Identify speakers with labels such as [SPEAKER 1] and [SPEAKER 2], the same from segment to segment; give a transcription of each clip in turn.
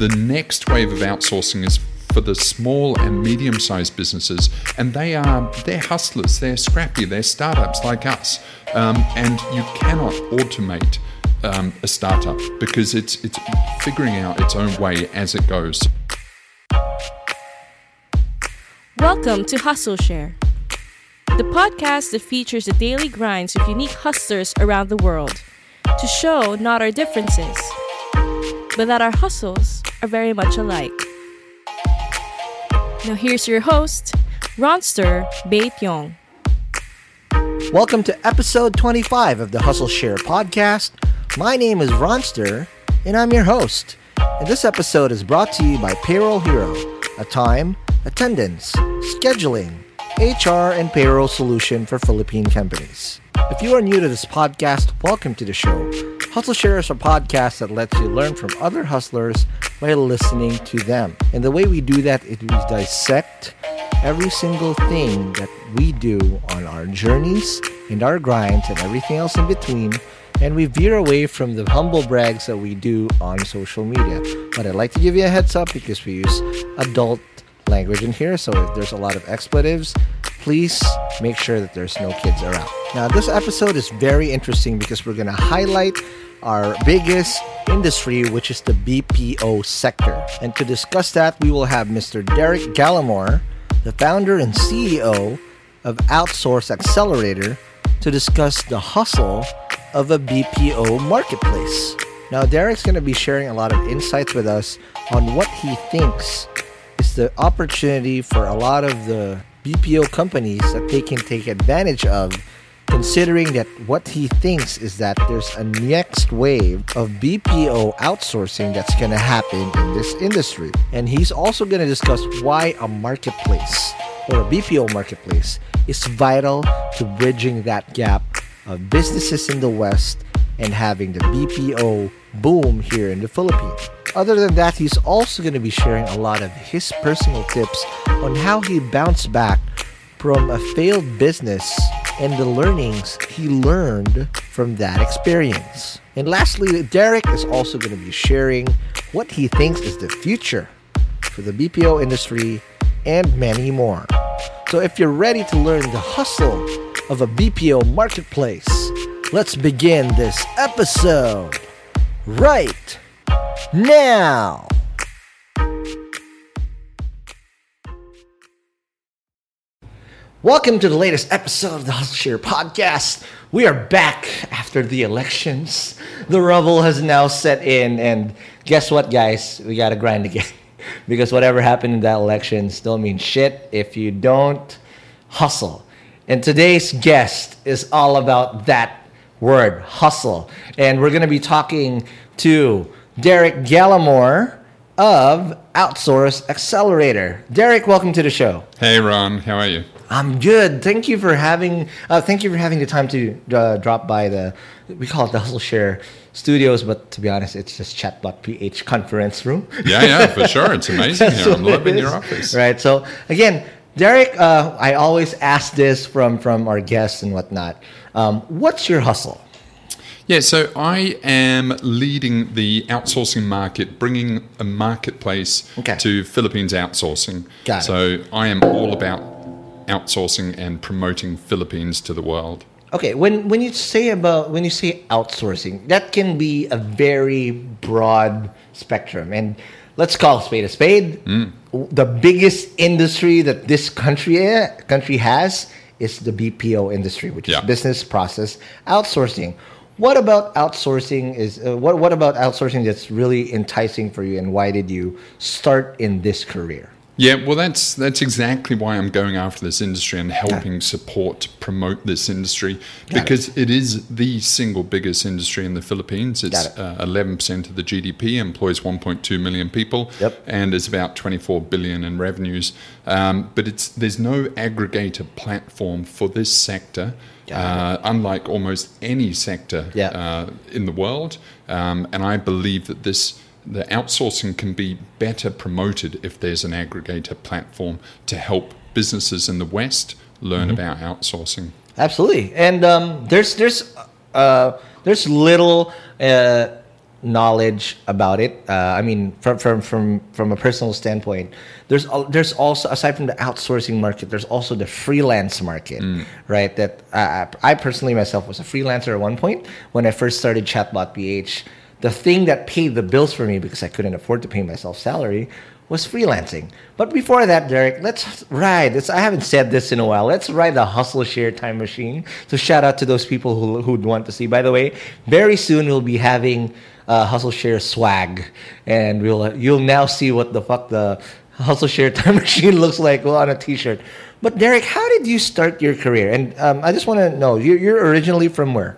[SPEAKER 1] The next wave of outsourcing is for the small and medium-sized businesses, and they are they're hustlers, they're scrappy, they're startups like us, um, and you cannot automate um, a startup because it's it's figuring out its own way as it goes.
[SPEAKER 2] Welcome to Hustle Share, the podcast that features the daily grinds of unique hustlers around the world to show not our differences, but that our hustles are very much alike. Now here's your host, Ronster Baetiong.
[SPEAKER 3] Welcome to episode 25 of the Hustle Share podcast. My name is Ronster, and I'm your host. And this episode is brought to you by Payroll Hero, a time, attendance, scheduling, HR, and payroll solution for Philippine companies. If you are new to this podcast, welcome to the show. Hustle Share is a podcast that lets you learn from other hustlers by listening to them. And the way we do that is we dissect every single thing that we do on our journeys and our grinds and everything else in between. And we veer away from the humble brags that we do on social media. But I'd like to give you a heads up because we use adult language in here. So if there's a lot of expletives, please make sure that there's no kids around. Now, this episode is very interesting because we're going to highlight our biggest industry, which is the BPO sector. And to discuss that, we will have Mr. Derek Gallimore, the founder and CEO of Outsource Accelerator, to discuss the hustle of a BPO marketplace. Now, Derek's going to be sharing a lot of insights with us on what he thinks is the opportunity for a lot of the BPO companies that they can take advantage of considering that what he thinks is that there's a next wave of BPO outsourcing that's going to happen in this industry. And he's also going to discuss why a marketplace or a BPO marketplace is vital to bridging that gap of businesses in the West and having the BPO boom here in the Philippines. Other than that, he's also going to be sharing a lot of his personal tips on how he bounced back from a failed business and the learnings he learned from that experience. And lastly, Derek is also going to be sharing what he thinks is the future for the BPO industry and many more. So if you're ready to learn the hustle of a BPO marketplace, let's begin this episode right now. Welcome to the latest episode of the Hustle Share podcast. We are back after the elections. The rubble has now set in, and guess what, guys? We gotta grind again. because whatever happened in that election still means shit if you don't hustle. And today's guest is all about that word, hustle. And we're gonna be talking to Derek Gallimore of Outsource Accelerator. Derek, welcome to the show.
[SPEAKER 1] Hey, Ron, how are you?
[SPEAKER 3] I'm good. Thank you for having. Uh, thank you for having the time to uh, drop by the. We call it the Hustle Share Studios, but to be honest, it's just Chatbot PH conference room.
[SPEAKER 1] Yeah, yeah, for sure. It's amazing here. I'm loving your office.
[SPEAKER 3] Right. So again, Derek, uh, I always ask this from from our guests and whatnot. Um, what's your hustle?
[SPEAKER 1] Yeah, so I am leading the outsourcing market, bringing a marketplace
[SPEAKER 3] Okay.
[SPEAKER 1] to Philippines outsourcing.
[SPEAKER 3] Got it.
[SPEAKER 1] so I am all about outsourcing and promoting Philippines to the world.
[SPEAKER 3] Okay, when when you say about when you say outsourcing, that can be a very broad spectrum, and let's call a spade a spade.
[SPEAKER 1] Mm.
[SPEAKER 3] The biggest industry that this country eh, country has is the BPO industry, which
[SPEAKER 1] Yeah.
[SPEAKER 3] is business process outsourcing. What about outsourcing? Is uh, what what about outsourcing that's really enticing for you, and why did you start in this career?
[SPEAKER 1] Yeah, well, that's that's exactly why I'm going after this industry and helping support promote this industry
[SPEAKER 3] Got it.
[SPEAKER 1] because it is the single biggest industry in the Philippines. It's
[SPEAKER 3] it.
[SPEAKER 1] uh, 11% of the GDP, employs 1.2 million people,
[SPEAKER 3] Yep.
[SPEAKER 1] and is about 24 billion in revenues. Um, but it's there's no aggregator platform for this sector. Uh, unlike almost any sector
[SPEAKER 3] Yeah.
[SPEAKER 1] uh, in the world, um, and I believe that this the outsourcing can be better promoted if there's an aggregator platform to help businesses in the West learn
[SPEAKER 3] Mm-hmm.
[SPEAKER 1] about outsourcing.
[SPEAKER 3] Absolutely, and um, there's there's uh, there's little uh, knowledge about it. Uh, I mean, from from from from a personal standpoint, there's there's also aside from the outsourcing market, there's also the freelance market, right? That uh, I personally myself was a freelancer at one point when I first started Chatbot PH. The thing that paid the bills for me because I couldn't afford to pay myself salary was freelancing. But before that, Derek, let's ride. I haven't said this in a while. Let's ride the hustle share time machine. So shout out to those people who who'd want to see. By the way, very soon we'll be having uh, hustle share swag, and we'll you'll now see what the fuck the hustle share time machine looks like on a T-shirt. But Derek, how did you start your career? And um, I just want to know you're, you're originally from where?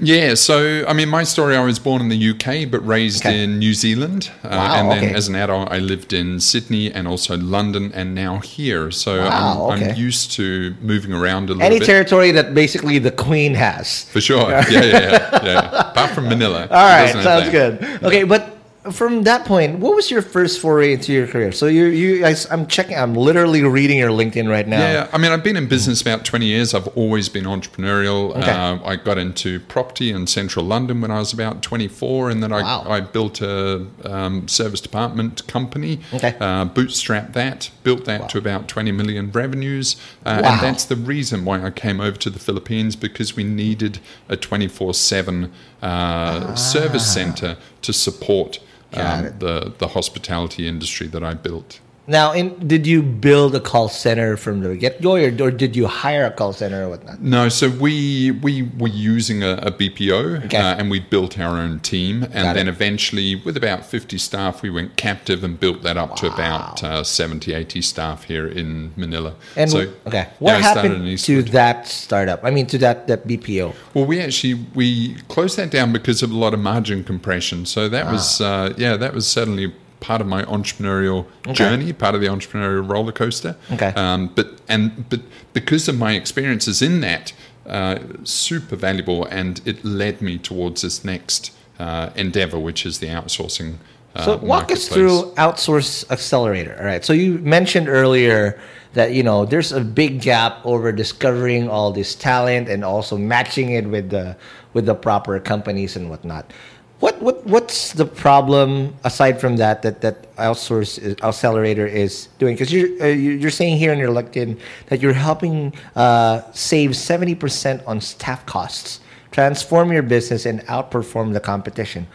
[SPEAKER 1] Yeah, so I mean, my story I was born in the UK but raised
[SPEAKER 3] Okay.
[SPEAKER 1] in New Zealand. Uh, and then
[SPEAKER 3] okay.
[SPEAKER 1] as an adult, I lived in Sydney and also London and now here. So
[SPEAKER 3] Wow,
[SPEAKER 1] I'm,
[SPEAKER 3] okay.
[SPEAKER 1] I'm used to moving around a little bit.
[SPEAKER 3] Any
[SPEAKER 1] bit.
[SPEAKER 3] territory that basically the Queen has.
[SPEAKER 1] For sure. Yeah, yeah, yeah. yeah. Apart from Manila.
[SPEAKER 3] All right, sounds good. Okay, but from that point, what was your first foray into your career? So you, you, I, am checking. I'm literally reading your LinkedIn right now.
[SPEAKER 1] Yeah, I mean, I've been in business about 20 years. I've always been entrepreneurial.
[SPEAKER 3] Okay.
[SPEAKER 1] Uh, I got into property in central London when I was about 24, and then I,
[SPEAKER 3] Wow.
[SPEAKER 1] I built a um, service department company,
[SPEAKER 3] Okay.
[SPEAKER 1] uh, bootstrapped that, built that to about 20 million revenues. Uh,
[SPEAKER 3] Wow.
[SPEAKER 1] And that's the reason why I came over to the Philippines because we needed a 24 7 uh, service center to support. Um, the the hospitality industry that I built.
[SPEAKER 3] Now, in, did you build a call center from the get go, or, or did you hire a call center or whatnot?
[SPEAKER 1] No, so we we were using a, a BPO
[SPEAKER 3] Okay.
[SPEAKER 1] uh, and we built our own team, and
[SPEAKER 3] Got
[SPEAKER 1] then
[SPEAKER 3] it.
[SPEAKER 1] eventually, with about 50 staff, we went captive and built that up to about uh, 70, 80 staff here in Manila.
[SPEAKER 3] And
[SPEAKER 1] so,
[SPEAKER 3] okay, what
[SPEAKER 1] in
[SPEAKER 3] happened to that startup? I mean, to that that BPO.
[SPEAKER 1] Well, we actually we closed that down because of a lot of margin compression. So that was
[SPEAKER 3] Ah.
[SPEAKER 1] uh, yeah, that was certainly part of my entrepreneurial journey, part of the entrepreneurial roller coaster.
[SPEAKER 3] Okay.
[SPEAKER 1] Um, but and but because of my experiences in that, uh, super valuable, and it led me towards this next uh, endeavor, which is the outsourcing. Uh,
[SPEAKER 3] So walk us through Outsource Accelerator. All right. So you mentioned earlier that you know there's a big gap over discovering all this talent and also matching it with the with the proper companies and whatnot. What what what's the problem aside from that that that Outsource is- Accelerator is doing? Because you're uh, you- you're saying here in your LinkedIn that you're helping uh, save seventy percent on staff costs, transform your business, and outperform the competition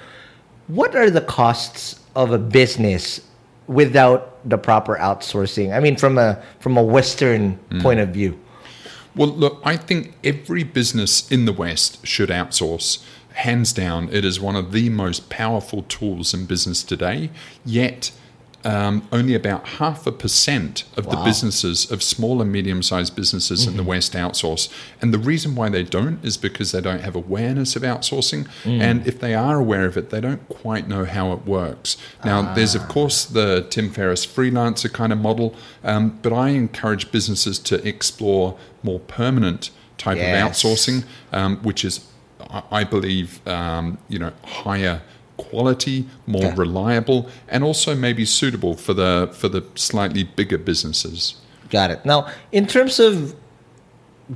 [SPEAKER 3] what are the costs of a business without the proper outsourcing i mean from a from a western point of view
[SPEAKER 1] Well, look, I think every business in the West should outsource. Hands down, it is one of the most powerful tools in business today. Yet, um, only about half a percent of the businesses of small and medium sized businesses in the West outsource. And the reason why they don't is because they don't have awareness of outsourcing. And if they are aware of it, they don't quite know how it works. Now, there's, of course, the Tim Ferriss freelancer kind of model, um, but I encourage businesses to explore more permanent type
[SPEAKER 3] Yes.
[SPEAKER 1] of outsourcing, um, which is, I believe, um, you know, higher quality, more
[SPEAKER 3] Yeah.
[SPEAKER 1] reliable, and also maybe suitable for the for the slightly bigger businesses.
[SPEAKER 3] Got it. Now, in terms of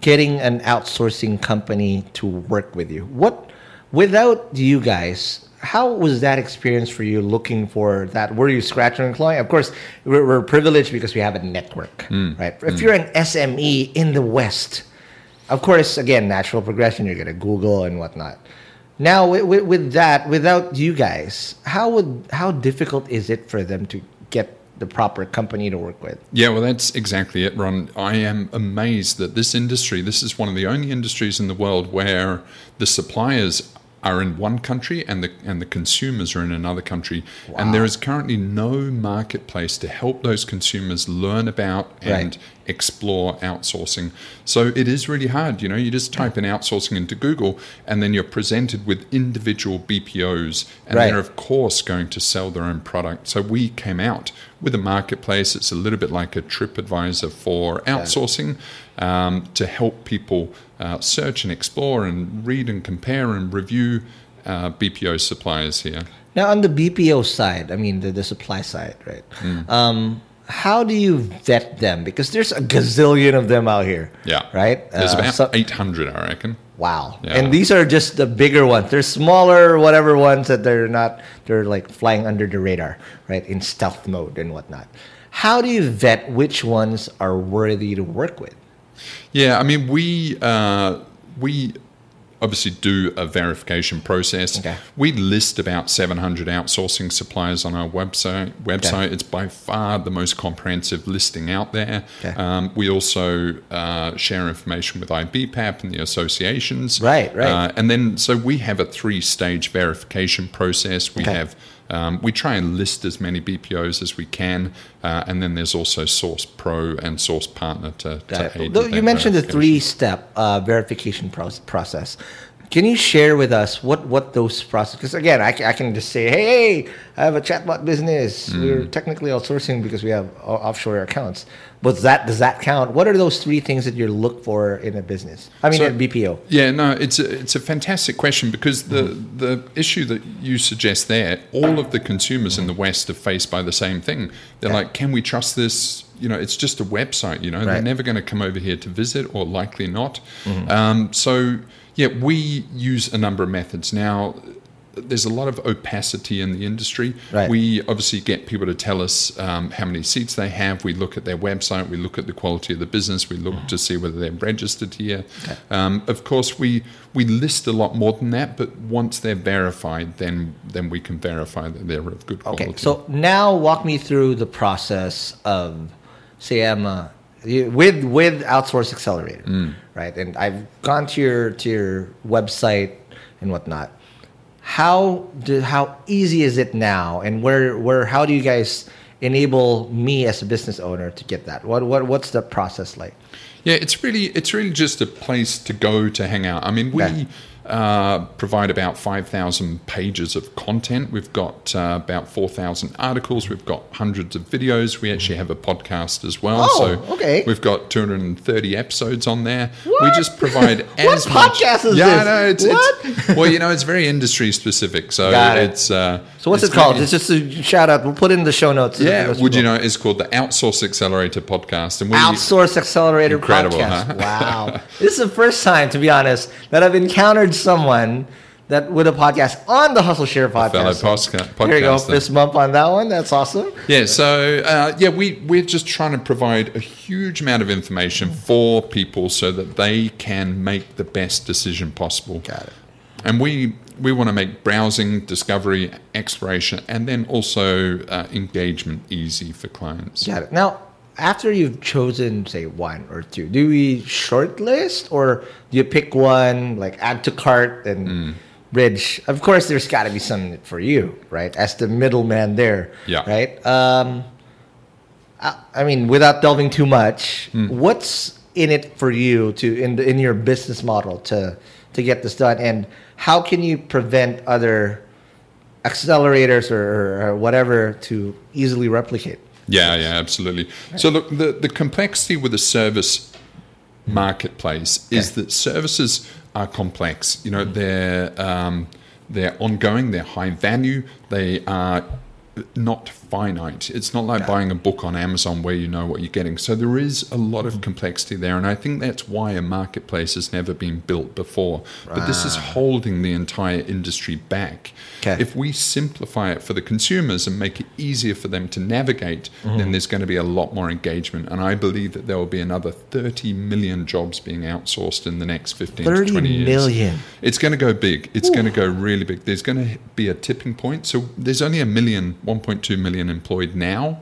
[SPEAKER 3] getting an outsourcing company to work with you, what without you guys, how was that experience for you looking for that? Were you scratching and clawing? Of course, we're, we're privileged because we have a network, right? If you're an SME in the West, of course, again, natural progression, you're going to Google and whatnot. Now, with, with, with that, without you guys, how would how difficult is it for them to get the proper company to work with?
[SPEAKER 1] Yeah, well, that's exactly it, Ron. I am amazed that this industry, this is one of the only industries in the world where the suppliers are in one country and the and the consumers are in another country, and there is currently no marketplace to help those consumers learn about and
[SPEAKER 3] Right.
[SPEAKER 1] Explore outsourcing. So it is really hard. You know, you just type in outsourcing into Google, and then you're presented with individual BPOs, and
[SPEAKER 3] Right.
[SPEAKER 1] they're of course going to sell their own product. So we came out with a marketplace. It's a little bit like a TripAdvisor for outsourcing um, to help people uh, search and explore and read and compare and review uh, BPO suppliers here.
[SPEAKER 3] Now, on the BPO side, I mean the, the supply side, right? Um, how do you vet them? Because there's a gazillion of them out here.
[SPEAKER 1] Yeah,
[SPEAKER 3] Right.
[SPEAKER 1] There's
[SPEAKER 3] Uh,
[SPEAKER 1] about
[SPEAKER 3] so-
[SPEAKER 1] 800, I reckon.
[SPEAKER 3] Wow.
[SPEAKER 1] Yeah.
[SPEAKER 3] And these are just the bigger ones. There's smaller, whatever ones that they're not. They're like flying under the radar, right, in stealth mode and whatnot. How do you vet which ones are worthy to work with?
[SPEAKER 1] Yeah, I mean, we uh, we obviously do a verification process.
[SPEAKER 3] Okay.
[SPEAKER 1] We list about 700 outsourcing suppliers on our website. Website. It's by far the most comprehensive listing out there.
[SPEAKER 3] Okay.
[SPEAKER 1] Um, we also uh, share information with IBPAP and the associations.
[SPEAKER 3] Right, right.
[SPEAKER 1] Uh, and then, so we have a three-stage verification process. We
[SPEAKER 3] Okay.
[SPEAKER 1] have um, we try and list as many BPOs as we can, uh, and then there's also Source Pro and Source Partner to, to aid
[SPEAKER 3] you mentioned the three-step uh, verification proce- process. Can you share with us what, what those process? Because again, I, I can just say, hey, hey, I have a chatbot business.
[SPEAKER 1] Mm.
[SPEAKER 3] We're technically outsourcing because we have offshore accounts. But that does that count? What are those three things that you look for in a business? I mean,
[SPEAKER 1] So-
[SPEAKER 3] BPO.
[SPEAKER 1] Yeah, no, it's a, it's a fantastic question because the
[SPEAKER 3] Mm-hmm.
[SPEAKER 1] the issue that you suggest there, all of the consumers in the West are faced by the same thing. They're
[SPEAKER 3] Yeah.
[SPEAKER 1] like, can we trust this? You know, it's just a website. You know, they're never going to come over here to visit, or likely not.
[SPEAKER 3] Mm-hmm.
[SPEAKER 1] Um, so, yeah, we use a number of methods now. There's a lot of opacity in the industry.
[SPEAKER 3] Right.
[SPEAKER 1] We obviously get people to tell us um, how many seats they have. We look at their website. We look at the quality of the business. We look
[SPEAKER 3] Mm-hmm.
[SPEAKER 1] to see whether they're registered here. Um, of course, we we list a lot more than that. But once they're verified, then then we can verify that they're of good quality.
[SPEAKER 3] Okay, so now walk me through the process of, say, I'm a, with with Outsource Accelerator,
[SPEAKER 1] Mm.
[SPEAKER 3] right? And I've gone to your to your website and whatnot. How do how easy is it now, and where where how do you guys enable me as a business owner to get that? What what what's the process like?
[SPEAKER 1] Yeah, it's really it's really just a place to go to hang out. I mean, we
[SPEAKER 3] Okay.
[SPEAKER 1] Uh, provide about five thousand pages of content. We've got uh, about four thousand articles. We've got hundreds of videos. We actually have a podcast as well.
[SPEAKER 3] Oh,
[SPEAKER 1] so
[SPEAKER 3] okay.
[SPEAKER 1] We've got two hundred and thirty episodes on there. We just provide
[SPEAKER 3] What
[SPEAKER 1] as much.
[SPEAKER 3] podcast is
[SPEAKER 1] yeah,
[SPEAKER 3] this?
[SPEAKER 1] no, it's,
[SPEAKER 3] What?
[SPEAKER 1] it's well, you know, it's very industry specific. So
[SPEAKER 3] Got it.
[SPEAKER 1] it's uh,
[SPEAKER 3] So what's
[SPEAKER 1] it's
[SPEAKER 3] it called? It's just a shout out. We'll put it in the show notes.
[SPEAKER 1] yeah, would you know? It's called the Outsource Accelerator Podcast, and we
[SPEAKER 3] Outsource Accelerator
[SPEAKER 1] Incredible,
[SPEAKER 3] podcast.
[SPEAKER 1] huh?
[SPEAKER 3] Wow. this is the first time, to be honest, that I've encountered someone that with a podcast on the Hustle Share podcast.
[SPEAKER 1] fellow posca-
[SPEAKER 3] There you go. Fist bump on that one. That's awesome.
[SPEAKER 1] Yeah, so uh, yeah, we we're just trying to provide a huge amount of information for people so that they can make the best decision possible.
[SPEAKER 3] Got it.
[SPEAKER 1] And we we want to make browsing, discovery, exploration, and then also uh, engagement easy for clients.
[SPEAKER 3] Got it. Now, after you've chosen, say, one or two, do we shortlist or do you pick one, like add to cart and
[SPEAKER 1] Mm.
[SPEAKER 3] bridge? Of course, there's got to be something for you, right? As the middleman there,
[SPEAKER 1] Yeah.
[SPEAKER 3] right? Um, I, I mean, without delving too much,
[SPEAKER 1] Mm.
[SPEAKER 3] what's in it for you to in the, in your business model to to get this done, and how can you prevent other accelerators or, or whatever to easily replicate?
[SPEAKER 1] Yeah, yeah, absolutely. So look, the, the complexity with a service marketplace is that services are complex. You know, they're um, they're ongoing, they're high value, they are not finite. It's not like buying a book on Amazon where you know what you're getting. So there is a lot of mm-hmm. complexity there, and I think that's why a marketplace has never been built before. But this is holding the entire industry back.
[SPEAKER 3] Okay.
[SPEAKER 1] If we simplify it for the consumers and make it easier for them to navigate, then mm-hmm. there's going to be a lot more engagement. And I believe that there will be another 30 million jobs being outsourced in the next 15 to 20 years.
[SPEAKER 3] million.
[SPEAKER 1] It's going to go big. It's going to go really big. There's going to be a tipping point. So there's only a million, 1.2 million employed now.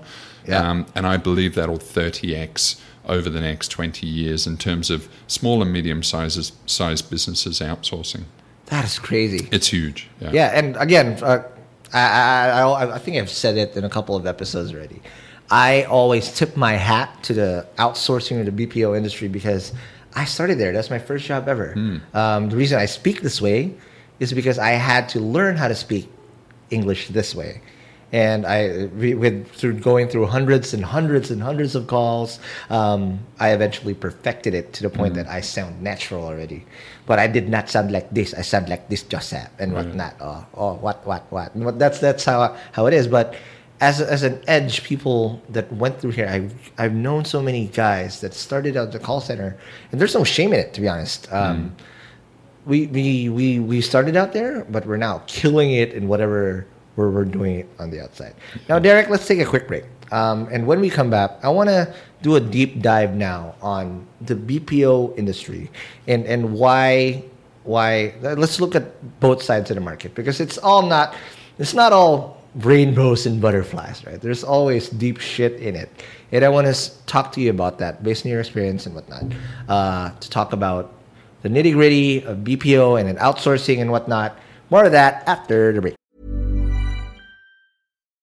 [SPEAKER 3] Yeah.
[SPEAKER 1] Um, and I believe that'll 30x over the next 20 years in terms of small and medium sizes, sized businesses outsourcing.
[SPEAKER 3] That is crazy.
[SPEAKER 1] It's huge. Yeah.
[SPEAKER 3] Yeah, and again, uh, I, I, I, I think I've said it in a couple of episodes already. I always tip my hat to the outsourcing or the BPO industry because I started there. That's my first job ever. Um, the reason I speak this way is because I had to learn how to speak English this way. And I, we- with through going through hundreds and hundreds and hundreds of calls, um, I eventually perfected it to the point that I sound natural already. But I did not sound like this. I sound like this, Joseph, and whatnot. Oh, oh, what, what, what? And That's that's how how it is. But as as an edge, people that went through here, I've I've known so many guys that started out the call center, and there's no shame in it, to be honest. Um, we, we we we started out there, but we're now killing it in whatever we're, we're doing it on the outside. Now, Derek, let's take a quick break. Um, and when we come back, I want to do a deep dive now on the BPO industry and and why why. Let's look at both sides of the market because it's all not it's not all rainbows and butterflies, right? There's always deep shit in it. And I want to talk to you about that based on your experience and whatnot. Uh, to talk about the nitty gritty of BPO and outsourcing and whatnot. More of that after the break.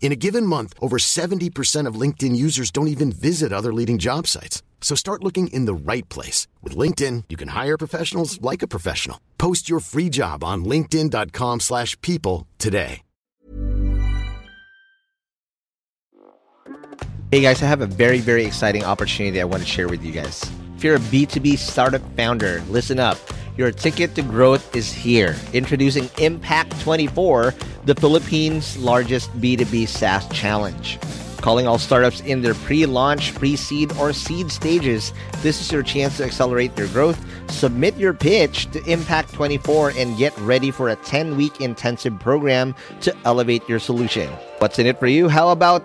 [SPEAKER 4] In a given month, over 70% of LinkedIn users don't even visit other leading job sites. So start looking in the right place. With LinkedIn, you can hire professionals like a professional. Post your free job on linkedin.com slash people today.
[SPEAKER 3] Hey guys, I have a very, very exciting opportunity I want to share with you guys. If you're a B2B startup founder, listen up. Your ticket to growth is here. Introducing Impact 24, the Philippines' largest B2B SaaS challenge. Calling all startups in their pre launch, pre seed, or seed stages, this is your chance to accelerate your growth. Submit your pitch to Impact 24 and get ready for a 10 week intensive program to elevate your solution. What's in it for you? How about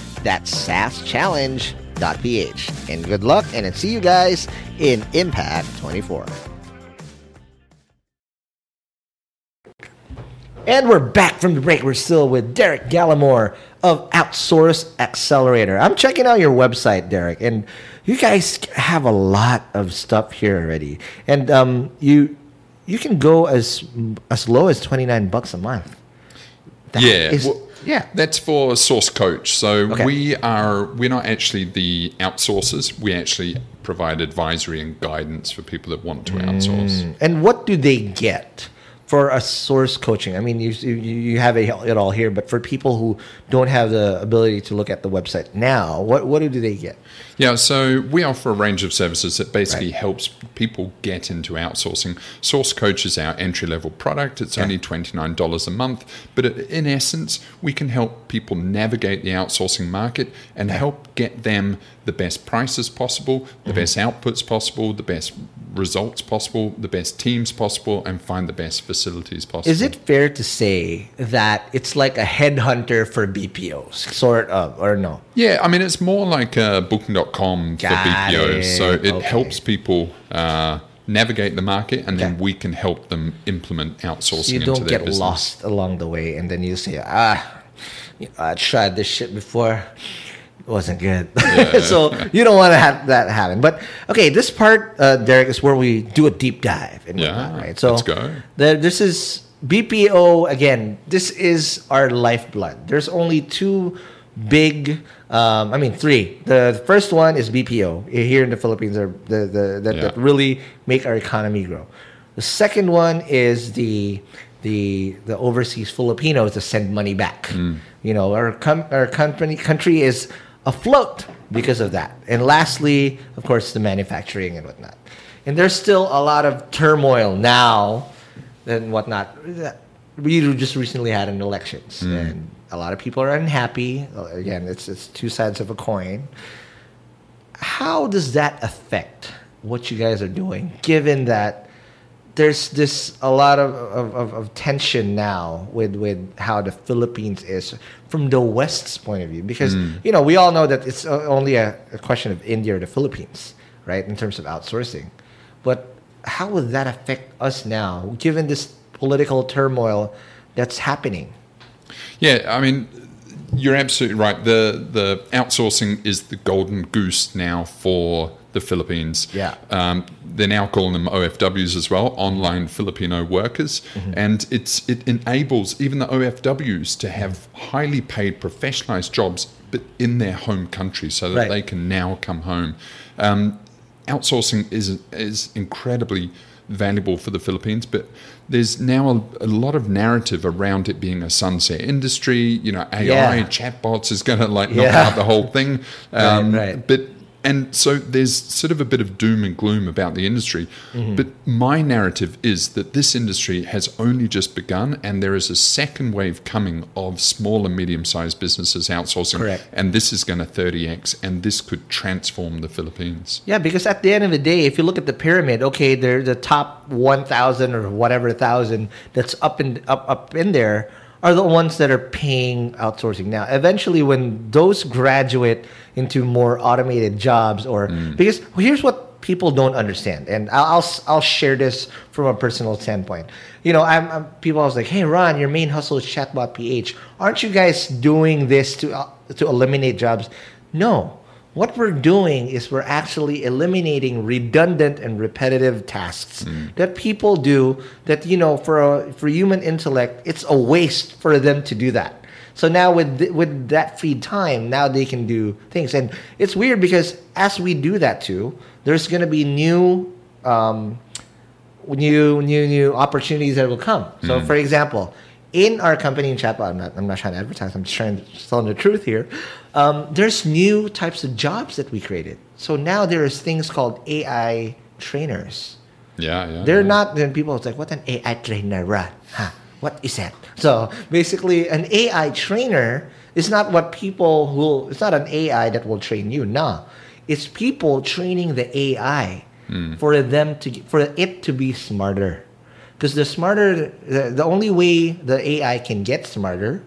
[SPEAKER 3] That's saaschallenge.ph. And good luck, and I'll see you guys in Impact 24. And we're back from the break. We're still with Derek Gallimore of Outsource Accelerator. I'm checking out your website, Derek, and you guys have a lot of stuff here already. And um, you you can go as as low as 29 bucks a month. That
[SPEAKER 1] yeah.
[SPEAKER 3] is-
[SPEAKER 1] well,
[SPEAKER 3] yeah.
[SPEAKER 1] That's for Source Coach. So
[SPEAKER 3] Okay.
[SPEAKER 1] we are we're not actually the outsourcers. We actually provide advisory and guidance for people that want to mm. outsource.
[SPEAKER 3] And what do they get for a source coaching? I mean, you you, you have it it all here, but for people who don't have the ability to look at the website now, what what do they get?
[SPEAKER 1] Yeah, so we offer a range of services that basically
[SPEAKER 3] Right.
[SPEAKER 1] helps people get into outsourcing. Source Coach is our entry level product. It's only $29 a month, but in essence, we can help people navigate the outsourcing market and help get them the best prices possible,
[SPEAKER 3] Mm-hmm.
[SPEAKER 1] the best outputs possible, the best results possible, the best teams possible, and find the best facilities possible.
[SPEAKER 3] Is it fair to say that it's like a headhunter for BPOs, sort of, or no?
[SPEAKER 1] Yeah, I mean, it's more like uh, Booking.com for BPOs. So
[SPEAKER 3] it. Okay.
[SPEAKER 1] helps people uh, navigate the market, and then we can help them implement outsourcing
[SPEAKER 3] So you don't get
[SPEAKER 1] business.
[SPEAKER 3] lost along the way, and then you say, ah, I tried this shit before. It wasn't good. so you don't want to have that happen. But okay, this part, uh, Derek, is where we do a deep dive. And
[SPEAKER 1] Yeah,
[SPEAKER 3] whatnot, right? So
[SPEAKER 1] let's go.
[SPEAKER 3] The, this is BPO again. This is our lifeblood. There's only two big. Um, I mean, three. The first one is BPO here in the Philippines. Are the, the that,
[SPEAKER 1] Yeah.
[SPEAKER 3] that really make our economy grow. The second one is the the the overseas Filipinos to send money back.
[SPEAKER 1] Mm.
[SPEAKER 3] You know, our com- our company country is afloat because of that. And lastly, of course, the manufacturing and whatnot. And there's still a lot of turmoil now and whatnot. We just recently had an elections, and a lot of people are unhappy. Again, it's it's two sides of a coin. How does that affect what you guys are doing, given that there's this a lot of, of, of, tension now with, with how the Philippines is from the West's point of view? Because, mm. you know, we all know that it's uh, only a, a question of India or the Philippines, right, in terms of outsourcing. But how would that affect us now, given this political turmoil that's happening?
[SPEAKER 1] Yeah, I mean, you're absolutely right. The the outsourcing is the golden goose now for the Philippines.
[SPEAKER 3] Yeah.
[SPEAKER 1] Um, they're now calling them OFWs as well, online Filipino workers,
[SPEAKER 3] Mm-hmm.
[SPEAKER 1] and it's it enables even the OFWs to have highly paid, professionalized jobs, but in their home country, so that
[SPEAKER 3] Right.
[SPEAKER 1] they can now come home. Um, outsourcing is is incredibly valuable for the Philippines, but there's now a, a lot of narrative around it being a sunset industry. You know, AI,
[SPEAKER 3] Yeah.
[SPEAKER 1] chatbots is going to like knock
[SPEAKER 3] Yeah.
[SPEAKER 1] out the whole thing. Um,
[SPEAKER 3] right.
[SPEAKER 1] But and so there's sort of a bit of doom and gloom about the industry.
[SPEAKER 3] Mm-hmm.
[SPEAKER 1] But my narrative is that this industry has only just begun, and there is a second wave coming of small and medium sized businesses outsourcing.
[SPEAKER 3] Correct.
[SPEAKER 1] And this is going to 30x, and this could transform the Philippines.
[SPEAKER 3] Yeah, because at the end of the day, if you look at the pyramid, okay, they're the top one thousand or whatever thousand that's up in up up in there are the ones that are paying outsourcing. Now, eventually, when those graduate into more automated jobs, or because well, here's what people don't understand, and I'll, I'll I'll share this from a personal standpoint. You know, I'm, I'm people. I was like, hey, Ron, your main hustle is chatbot PH. Aren't you guys doing this to uh, to eliminate jobs? No. What we're doing is we're actually eliminating redundant and repetitive tasks that people do that you know for a, for human intellect it's a waste for them to do that. So now with th- with that free time, now they can do things, and it's weird because as we do that too, there's going to be new um, new new new opportunities that will come. So, for example, in our company in Chatbot, I'm not I'm not trying to advertise. I'm just trying to tell the truth here. Um, there's new types of jobs that we created. So now there's things called AI trainers.
[SPEAKER 1] Yeah, yeah.
[SPEAKER 3] They're
[SPEAKER 1] yeah.
[SPEAKER 3] not. Then people it's like, what an AI trainer, Huh? What is that? So basically, an AI trainer is not what people who. It's not an AI that will train you. No, it's people training the AI for them to for it to be smarter. Because the smarter, the, the only way the AI can get smarter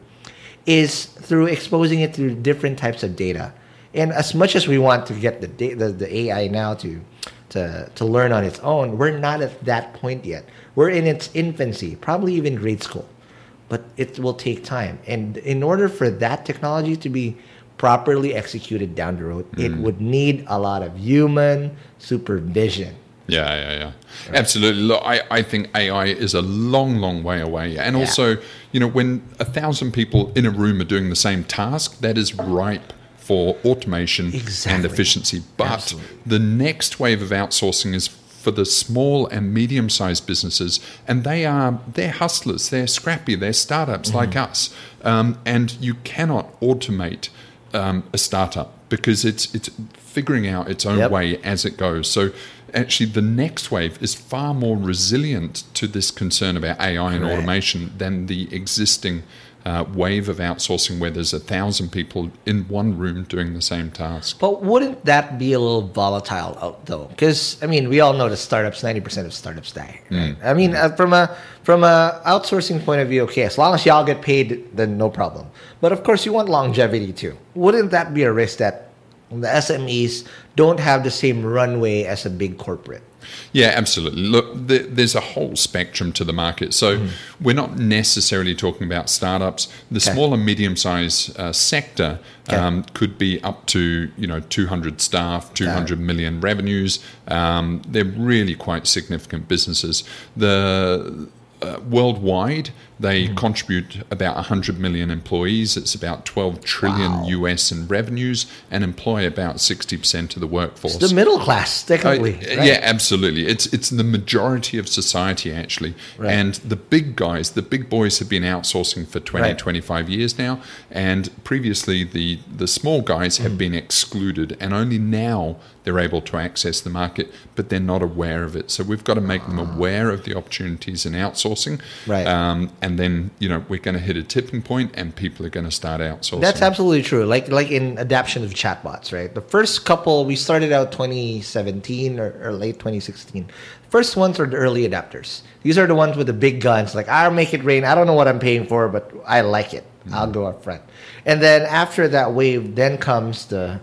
[SPEAKER 3] is through exposing it to different types of data. And as much as we want to get the da- the, the AI now to, to to learn on its own, we're not at that point yet. We're in its infancy, probably even grade school. but it will take time. And in order for that technology to be properly executed down the road, it mm. would need a lot of human supervision.
[SPEAKER 1] Yeah, yeah, yeah. Absolutely. Look, I, I think AI is a long, long way away. And also, you know, when a thousand people in a room are doing the same task, that is ripe for automation and efficiency. But
[SPEAKER 3] Absolutely.
[SPEAKER 1] the next wave of outsourcing is for the small and medium sized businesses. And they are, they're hustlers, they're scrappy, they're startups
[SPEAKER 3] Mm-hmm.
[SPEAKER 1] like us. Um, and you cannot automate um, a startup because it's it's figuring out its own
[SPEAKER 3] Yep.
[SPEAKER 1] way as it goes. So actually, the next wave is far more resilient to this concern about AI and automation than the existing uh, wave of outsourcing, where there's a thousand people in one room doing the same task.
[SPEAKER 3] But wouldn't that be a little volatile out though? Because I mean, we all know that startups, ninety percent of startups die. Right? I mean, uh, from a from a outsourcing point of view, okay, as long as y'all get paid, then no problem. But of course, you want longevity too. Wouldn't that be a risk that the SMEs don't have the same runway as a big corporate?
[SPEAKER 1] Yeah, absolutely. Look, th- there's a whole spectrum to the market. So we're not necessarily talking about startups. The
[SPEAKER 3] Okay.
[SPEAKER 1] small and medium-sized uh, sector
[SPEAKER 3] Okay.
[SPEAKER 1] um, could be up to you know 200 staff, 200 million revenues. Um, they're really quite significant businesses. The uh, worldwide, they
[SPEAKER 3] Mm-hmm.
[SPEAKER 1] contribute about 100 million employees. It's about 12 trillion
[SPEAKER 3] Wow.
[SPEAKER 1] US in revenues and employ about 60% of the workforce.
[SPEAKER 3] The middle class, technically.
[SPEAKER 1] Uh,
[SPEAKER 3] right?
[SPEAKER 1] Yeah, absolutely. It's it's the majority of society actually,
[SPEAKER 3] Right.
[SPEAKER 1] and the big guys, the big boys, have been outsourcing for 20,
[SPEAKER 3] Right.
[SPEAKER 1] 25 years now, and previously the the small guys
[SPEAKER 3] Mm.
[SPEAKER 1] have been excluded, and only now they're able to access the market, but they're not aware of it. So we've got to make them aware of the opportunities in outsourcing,
[SPEAKER 3] Ah. Right.
[SPEAKER 1] Um, and then you know we're going to hit a tipping point, and people are going to start outsourcing.
[SPEAKER 3] That's absolutely true. Like like in adaption of chatbots, right? The first couple we started out 2017 or, or late 2016. First ones are the early adapters. These are the ones with the big guns. Like I'll make it rain. I don't know what I'm paying for, but I like it. I'll mm. go up front. And then after that wave, then comes the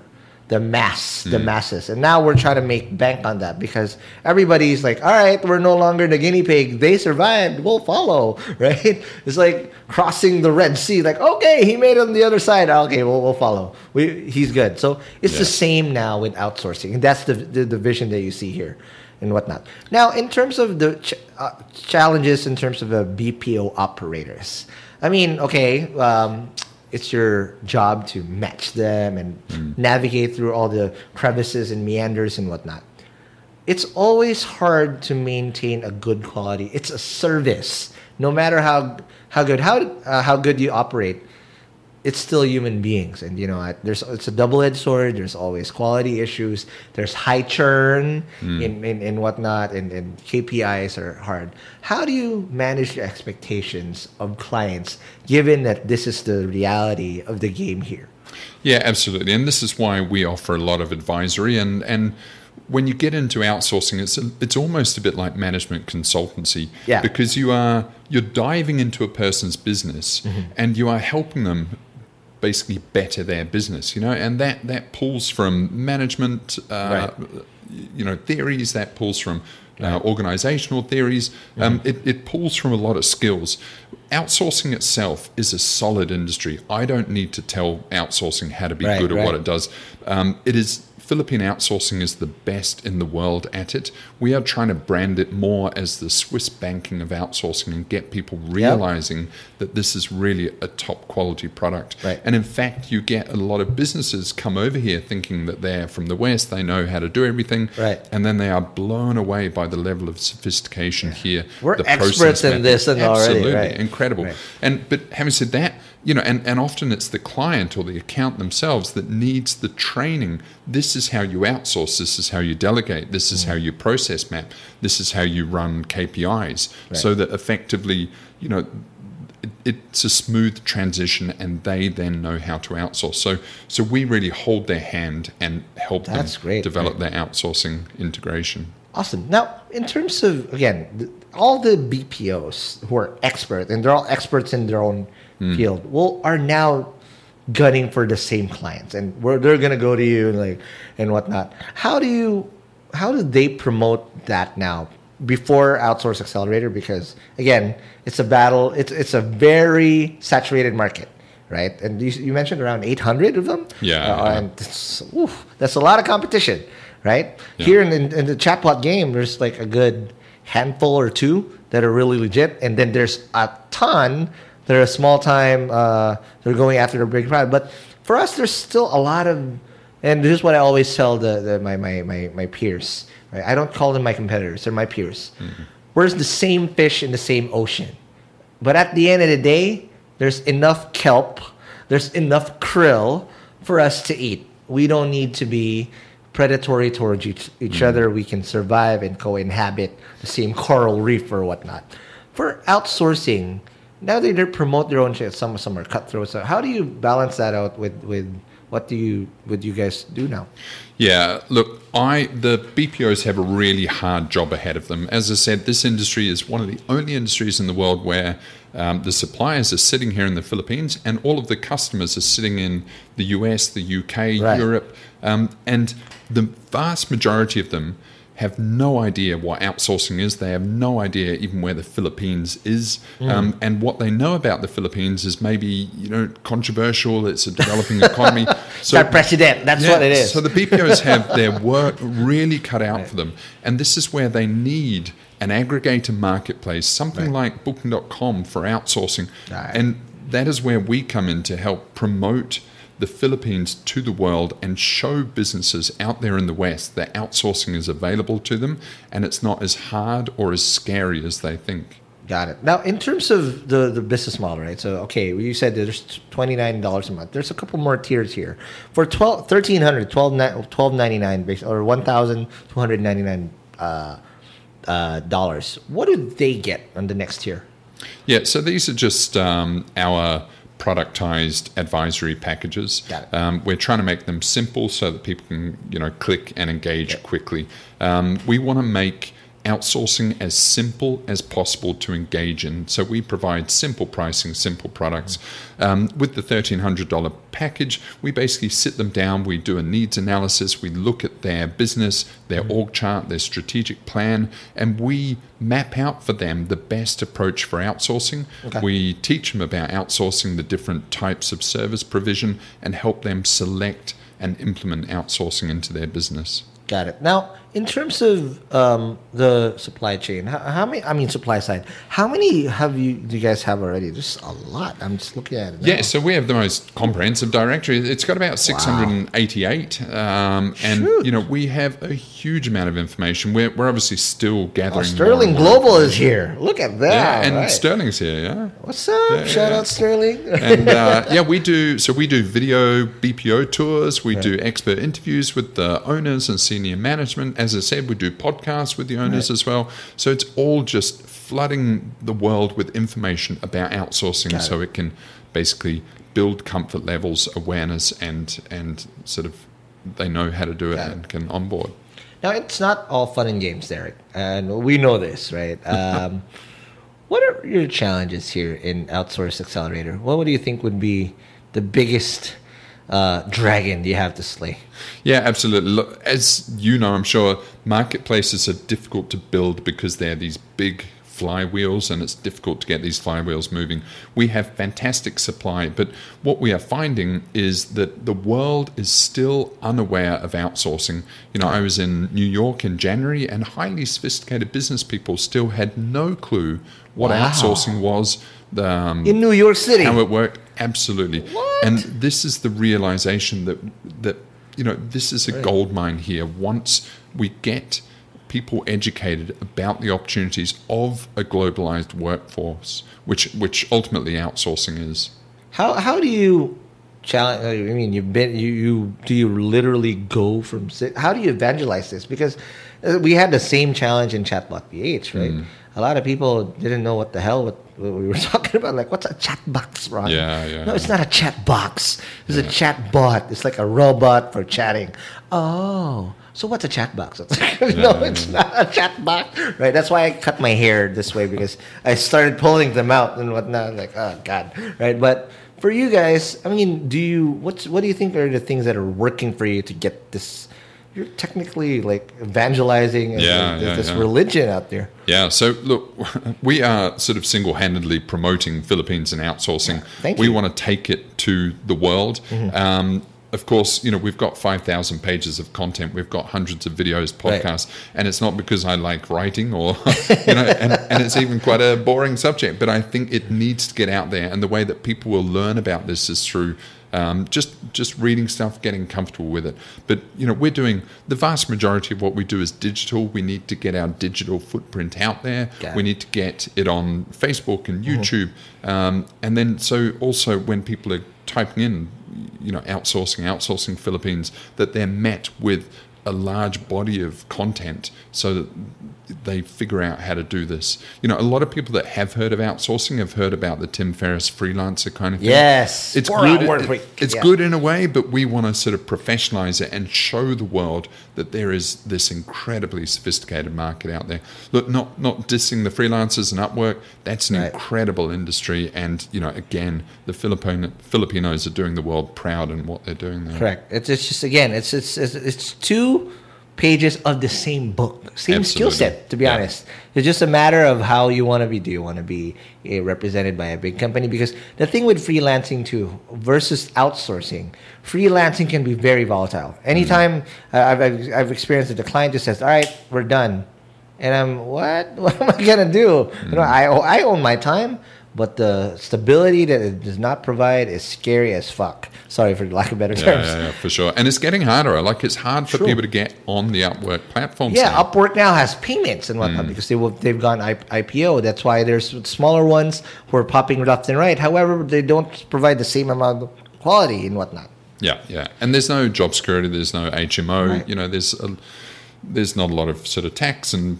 [SPEAKER 3] the mass, the masses. And now we're trying to make bank on that because everybody's like, all right, we're no longer the guinea pig. They survived. We'll follow, right? It's like crossing the Red Sea. Like, okay, he made it on the other side. Okay, we'll, we'll follow. We, he's good. So it's the same now with outsourcing. And that's the, the, the vision that you see here and whatnot. Now, in terms of the ch- uh, challenges in terms of the BPO operators, I mean, okay, um, it's your job to match them and navigate through all the crevices and meanders and whatnot. It's always hard to maintain a good quality. It's a service, no matter how how good how uh, how good you operate it's still human beings. And you know I- there's it's a double-edged sword. There's always quality issues. There's high churn hmm. in, in, in whatnot and, and kpis are hard. How do you manage your expectations of clients given that this is the reality of the game here?
[SPEAKER 1] Yeah, absolutely. And this is why we offer a lot of advisory. And and when you get into outsourcing it's it's almost a bit like management consultancy
[SPEAKER 3] Yeah.
[SPEAKER 1] because you are you're diving into a person's business mm-hmm. and you are helping them basically better their business, you know, and that that pulls from management uh, you know theories that pulls from uh, organizational theories. Um, it, it pulls from a lot of skills. Outsourcing itself is a solid industry. I don't need to tell outsourcing how to be
[SPEAKER 3] Right,
[SPEAKER 1] good at what it does. Um, it is Philippine outsourcing is the best in the world at it. We are trying to brand it more as the Swiss banking of outsourcing and get people realizing that this is really a top quality product.
[SPEAKER 3] Right.
[SPEAKER 1] And in fact, you get a lot of businesses come over here thinking that they're from the West, they know how to do everything.
[SPEAKER 3] Right.
[SPEAKER 1] And then they are blown away by the level of sophistication here.
[SPEAKER 3] We're
[SPEAKER 1] the
[SPEAKER 3] experts in
[SPEAKER 1] method.
[SPEAKER 3] this and already,
[SPEAKER 1] Absolutely.
[SPEAKER 3] right.
[SPEAKER 1] Incredible.
[SPEAKER 3] Right.
[SPEAKER 1] And but having said that, you know, and, and often it's the client or the account themselves that needs the training. This is how you outsource, this is how you delegate, this is how mm. you process map, this is how you run KPIs. So that effectively, you know, it, it's a smooth transition and they then know how to outsource. So so we really hold their hand and help
[SPEAKER 3] That's
[SPEAKER 1] them
[SPEAKER 3] great,
[SPEAKER 1] develop their outsourcing integration.
[SPEAKER 3] Awesome. Now, in terms of again, all the BPOs who are expert and they're all experts in their own field, well, are now gunning for the same clients, and where they're gonna go to you and like and whatnot. How do you, how do they promote that now? before outsource accelerator because again, it's a battle. It's it's a very saturated market, right? And you, you mentioned around 800 of them.
[SPEAKER 1] Yeah,
[SPEAKER 3] Uh,
[SPEAKER 1] yeah.
[SPEAKER 3] and it's, oof, that's a lot of competition, right?
[SPEAKER 1] Yeah.
[SPEAKER 3] Here in, in, in the chatbot game, there's like a good handful or two that are really legit, and then there's a ton that are a small time. Uh, they're going after the big product, but for us, there's still a lot of. And this is what I always tell the, the my, my, my, my peers. Right? I don't call them my competitors; they're my peers. We're the same fish in the same ocean? But at the end of the day, there's enough kelp, there's enough krill for us to eat. We don't need to be predatory towards each, each other. We can survive and co-inhabit the same coral reef or whatnot. For outsourcing, now they promote their own shit. Some some are cutthroat. So how do you balance that out with with what do you would you guys do now?
[SPEAKER 1] Yeah, look, I the BPOs have a really hard job ahead of them. As I said, this industry is one of the only industries in the world where um, the suppliers are sitting here in the Philippines, and all of the customers are sitting in the US, the UK,
[SPEAKER 3] Right.
[SPEAKER 1] Europe, um, and the vast majority of them have no idea what outsourcing is. They have no idea even where the Philippines is, um, and what they know about the Philippines is maybe you know controversial. It's a developing economy. So
[SPEAKER 3] Start president. That's what it is.
[SPEAKER 1] so the BPOs have their work really cut out for them. And this is where they need an aggregator marketplace, something like booking.com for outsourcing.
[SPEAKER 3] Right.
[SPEAKER 1] And that is where we come in to help promote the Philippines to the world and show businesses out there in the West that outsourcing is available to them and it's not as hard or as scary as they think.
[SPEAKER 3] Got it. Now, in terms of the, the business model, right? So, okay, you said there's twenty nine dollars a month. There's a couple more tiers here for 12, 1300 12, 1299 base or one thousand two hundred ninety nine uh, uh, dollars. What do they get on the next tier?
[SPEAKER 1] Yeah, so these are just um, our productized advisory packages. Um, we're trying to make them simple so that people can, you know, click and engage quickly. Um, we want to make outsourcing as simple as possible to engage in. So we provide simple pricing, simple products. Um, with the $1,300 package, we basically sit them down, we do a needs analysis, we look at their business, their org chart, their strategic plan, and we map out for them the best approach for outsourcing. We teach them about outsourcing, the different types of service provision, and help them select and implement outsourcing into their business.
[SPEAKER 3] Got it. Now, in terms of um, the supply chain, how, how many? I mean, supply side. How many have you? Do you guys have already? Just a lot. I'm just looking at it. now.
[SPEAKER 1] Yeah, so we have the most comprehensive directory. It's got about 688, um, and you know we have a huge amount of information. We're, we're obviously still gathering.
[SPEAKER 3] Oh, Sterling Global is here. Look at that.
[SPEAKER 1] Yeah, and
[SPEAKER 3] right.
[SPEAKER 1] Sterling's here. Yeah.
[SPEAKER 3] What's up?
[SPEAKER 1] Yeah,
[SPEAKER 3] Shout
[SPEAKER 1] yeah.
[SPEAKER 3] out Sterling.
[SPEAKER 1] and uh, yeah, we do. So we do video BPO tours. We do expert interviews with the owners and senior management. As I said, we do podcasts with the owners as well. So it's all just flooding the world with information about outsourcing,
[SPEAKER 3] Got
[SPEAKER 1] so
[SPEAKER 3] it.
[SPEAKER 1] it can basically build comfort levels, awareness, and and sort of they know how to do it
[SPEAKER 3] Got it.
[SPEAKER 1] and can onboard.
[SPEAKER 3] Now it's not all fun and games, Derek, and we know this, right? Um, what are your challenges here in Outsource Accelerator? What do you think would be the biggest uh, dragon you have to slay?
[SPEAKER 1] Yeah, absolutely. Look, as you know, I'm sure marketplaces are difficult to build because they're these big flywheels and it's difficult to get these flywheels moving. We have fantastic supply, but what we are finding is that the world is still unaware of outsourcing. You know, I was in New York in January and highly sophisticated business people still had no clue what
[SPEAKER 3] Wow.
[SPEAKER 1] outsourcing was. Um,
[SPEAKER 3] In New York City.
[SPEAKER 1] how it worked absolutely
[SPEAKER 3] What?
[SPEAKER 1] and this is the realization that that you know this is a gold mine here once we get people educated about the opportunities of a globalized workforce which which ultimately outsourcing is
[SPEAKER 3] How how do you challenge? I mean, you've been you, you do you literally go from how do you evangelize this? Because uh, we had the same challenge in Chatbot PH, right?
[SPEAKER 1] Mm.
[SPEAKER 3] A lot of people didn't know what the hell what, what we were talking about. Like, what's a chat box, Ron?
[SPEAKER 1] Yeah, yeah.
[SPEAKER 3] No, it's not a chat box. It's a chat bot. It's like a robot for chatting. Oh. So what's a chat box? No, it's not a chat box, right? That's why I cut my hair this way because I started pulling them out and whatnot. Like, oh god, right? But for you guys, I mean, do you what's what do you think are the things that are working for you to get this you're technically like evangelizing
[SPEAKER 1] Yeah,
[SPEAKER 3] and
[SPEAKER 1] yeah,
[SPEAKER 3] this
[SPEAKER 1] yeah.
[SPEAKER 3] religion out there.
[SPEAKER 1] Yeah, so look, we are sort of single handedly promoting Philippines and outsourcing.
[SPEAKER 3] Thank
[SPEAKER 1] we
[SPEAKER 3] you.
[SPEAKER 1] want to take it to the world. Um, of course, you know, we've got 5,000 pages of content, we've got hundreds of videos,
[SPEAKER 3] Right.
[SPEAKER 1] podcasts, and it's not because I like writing or, you know, and, and it's even quite a boring subject, but I think it needs to get out there. And the way that people will learn about this is through um, just just reading stuff, getting comfortable with it. But you know, we're doing the vast majority of what we do is digital. We need to get our digital footprint out there. We need to get it on Facebook and YouTube, um, and then so also when people are typing in, you know, outsourcing, outsourcing Philippines, that they're met with a large body of content so that they figure out how to do this. You know, a lot of people that have heard of outsourcing have heard about the Tim Ferriss freelancer kind of thing.
[SPEAKER 3] Yes.
[SPEAKER 1] It's
[SPEAKER 3] Four
[SPEAKER 1] good. it- it's
[SPEAKER 3] Yeah.
[SPEAKER 1] good in a way, but we want to sort of professionalize it and show the world that there is this incredibly sophisticated market out there. Look, not not dissing the freelancers and Upwork. That's an
[SPEAKER 3] Right.
[SPEAKER 1] incredible industry, and you know, again, the Filipino Filipinos are doing the world proud in what they're doing there.
[SPEAKER 3] Correct. It's, it's just again, it's it's it's, it's two pages of the same book, same skill set. To be
[SPEAKER 1] Yeah.
[SPEAKER 3] honest, it's just a matter of how you want to be. Do you want to be uh, represented by a big company? Because the thing with freelancing too versus outsourcing, freelancing can be very volatile. Anytime uh, I've, I've I've experienced that the client just says, "All right, we're done," and I'm what? What am I gonna do? You know, I I own my time. But the stability that it does not provide is scary as fuck. Sorry for lack of better
[SPEAKER 1] Yeah,
[SPEAKER 3] terms.
[SPEAKER 1] yeah, yeah, for sure. And it's getting harder. Like it's hard for
[SPEAKER 3] True.
[SPEAKER 1] people to get on the Upwork platform.
[SPEAKER 3] Yeah,
[SPEAKER 1] now.
[SPEAKER 3] Upwork now has payments and
[SPEAKER 1] Mm.
[SPEAKER 3] whatnot because they will, they've gone IPO. That's why there's smaller ones who are popping left and right. However, they don't provide the same amount of quality and whatnot.
[SPEAKER 1] Yeah, yeah, and there's no job security. There's no HMO.
[SPEAKER 3] Right.
[SPEAKER 1] You know, there's a, there's not a lot of sort of tax, and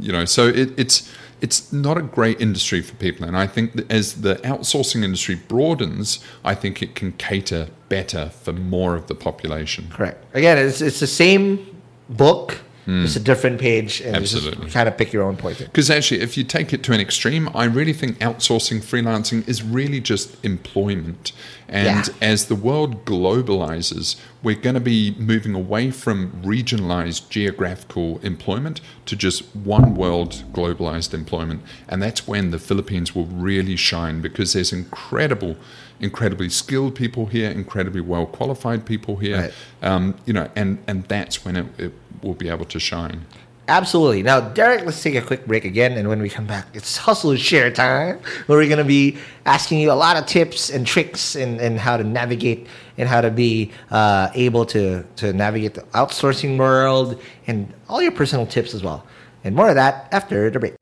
[SPEAKER 1] you know, so it, it's it's not a great industry for people. And I think that as the outsourcing industry broadens, I think it can cater better for more of the population.
[SPEAKER 3] Correct. Again, it's it's the same book, just a different page, and.
[SPEAKER 1] Absolutely.
[SPEAKER 3] just kind of pick your own poison.
[SPEAKER 1] Because actually, if you take it to an extreme, I really think outsourcing freelancing is really just employment. And
[SPEAKER 3] Yeah.
[SPEAKER 1] as the world globalizes, we're going to be moving away from regionalized geographical employment to just one world globalized employment. And that's when the Philippines will really shine because there's incredible, incredibly skilled people here, incredibly well qualified people here.
[SPEAKER 3] Right.
[SPEAKER 1] Um, you know, and, and that's when it, it will be able to shine.
[SPEAKER 3] Absolutely. Now, Derek, let's take a quick break again, and when we come back, it's hustle share time, where we're going to be asking you a lot of tips and tricks and, and how to navigate and how to be uh, able to, to navigate the outsourcing world and all your personal tips as well. And more of that after the break.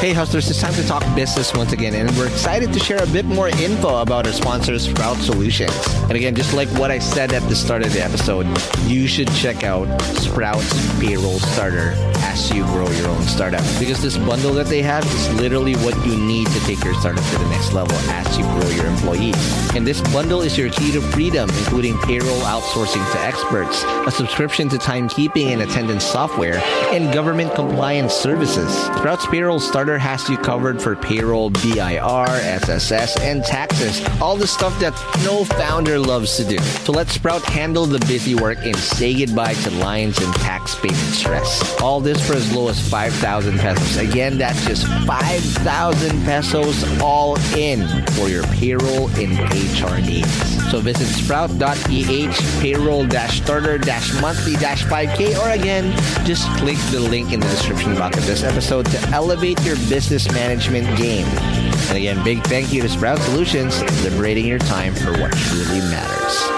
[SPEAKER 3] Hey hustlers, it's time to talk business once again, and we're excited to share a bit more info about our sponsor, Sprout Solutions. And again, just like what I said at the start of the episode, you should check out Sprout's Payroll Starter as you grow your own startup. Because this bundle that they have is literally what you need to take your startup to the next level as you grow your employees. And this bundle is your key to freedom, including payroll outsourcing to experts, a subscription to timekeeping and attendance software, and government compliance services. Sprout's Payroll Starter has you covered for payroll, BIR, SSS, and taxes. All the stuff that no founder loves to do. So let Sprout handle the busy work and say goodbye to lines and tax payment stress. All this for as low as 5,000 pesos. Again, that's just 5,000 pesos all in for your payroll and HR needs. So visit sprout.ph payroll-starter-monthly-5k or again, just click the link in the description box of this episode to elevate your business management game. And again, big thank you to Sprout Solutions, liberating your time for what truly matters.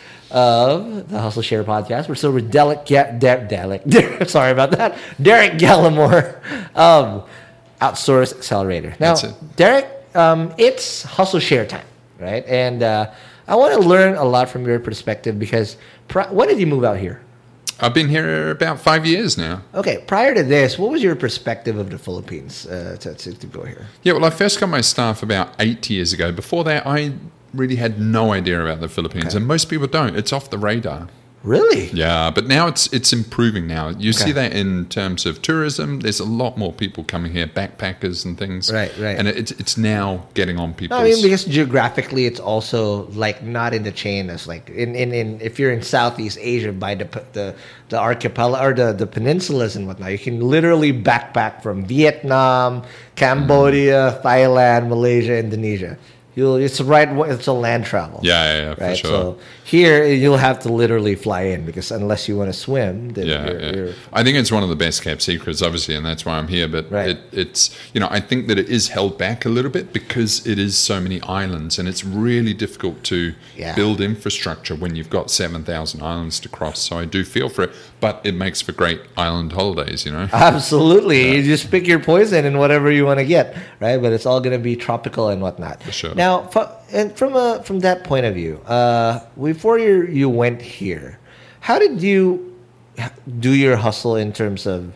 [SPEAKER 3] of the Hustle Share podcast. We're still with Derek, Ga- Der- Derek, sorry about that, Derek Gallimore, um, Outsource Accelerator. Now,
[SPEAKER 1] That's it.
[SPEAKER 3] Derek, um, it's Hustle Share time, right? And uh, I want to learn a lot from your perspective because pri- when did you move out here?
[SPEAKER 1] I've been here about five years now.
[SPEAKER 3] Okay, prior to this, what was your perspective of the Philippines uh, to, to, to go here?
[SPEAKER 1] Yeah, well, I first got my staff about eight years ago. Before that, I really had no idea about the Philippines, and most people don't. It's off the radar.
[SPEAKER 3] Really?
[SPEAKER 1] Yeah, but now it's it's improving. Now you
[SPEAKER 3] Okay.
[SPEAKER 1] see that in terms of tourism. There's a lot more people coming here, backpackers and things.
[SPEAKER 3] Right, right.
[SPEAKER 1] And it's it's now getting on people.
[SPEAKER 3] No, I mean because geographically it's also like not in the chain as like in, in, in if you're in Southeast Asia by the the the archipelago or the, the peninsulas and whatnot, you can literally backpack from Vietnam, Cambodia, mm. Thailand, Malaysia, Indonesia. You'll it's right it's a land travel.
[SPEAKER 1] yeah, yeah, yeah, for
[SPEAKER 3] Right.
[SPEAKER 1] sure.
[SPEAKER 3] So here you'll have to literally fly in because unless you want to swim, then
[SPEAKER 1] yeah,
[SPEAKER 3] you're,
[SPEAKER 1] yeah.
[SPEAKER 3] you're
[SPEAKER 1] I think it's one of the best kept secrets, obviously, and that's why I'm here. But
[SPEAKER 3] Right.
[SPEAKER 1] it, it's you know I think that it is held back a little bit because it is so many islands, and it's really difficult to
[SPEAKER 3] Yeah.
[SPEAKER 1] build infrastructure when you've got seven thousand islands to cross. So I do feel for it, but it makes for great island holidays, you know.
[SPEAKER 3] Absolutely. You just pick your poison and whatever you want to get, right? But it's all going to be tropical and whatnot. For
[SPEAKER 1] sure.
[SPEAKER 3] Now, and from a from that point of view, uh, before you you went here, how did you do your hustle in terms of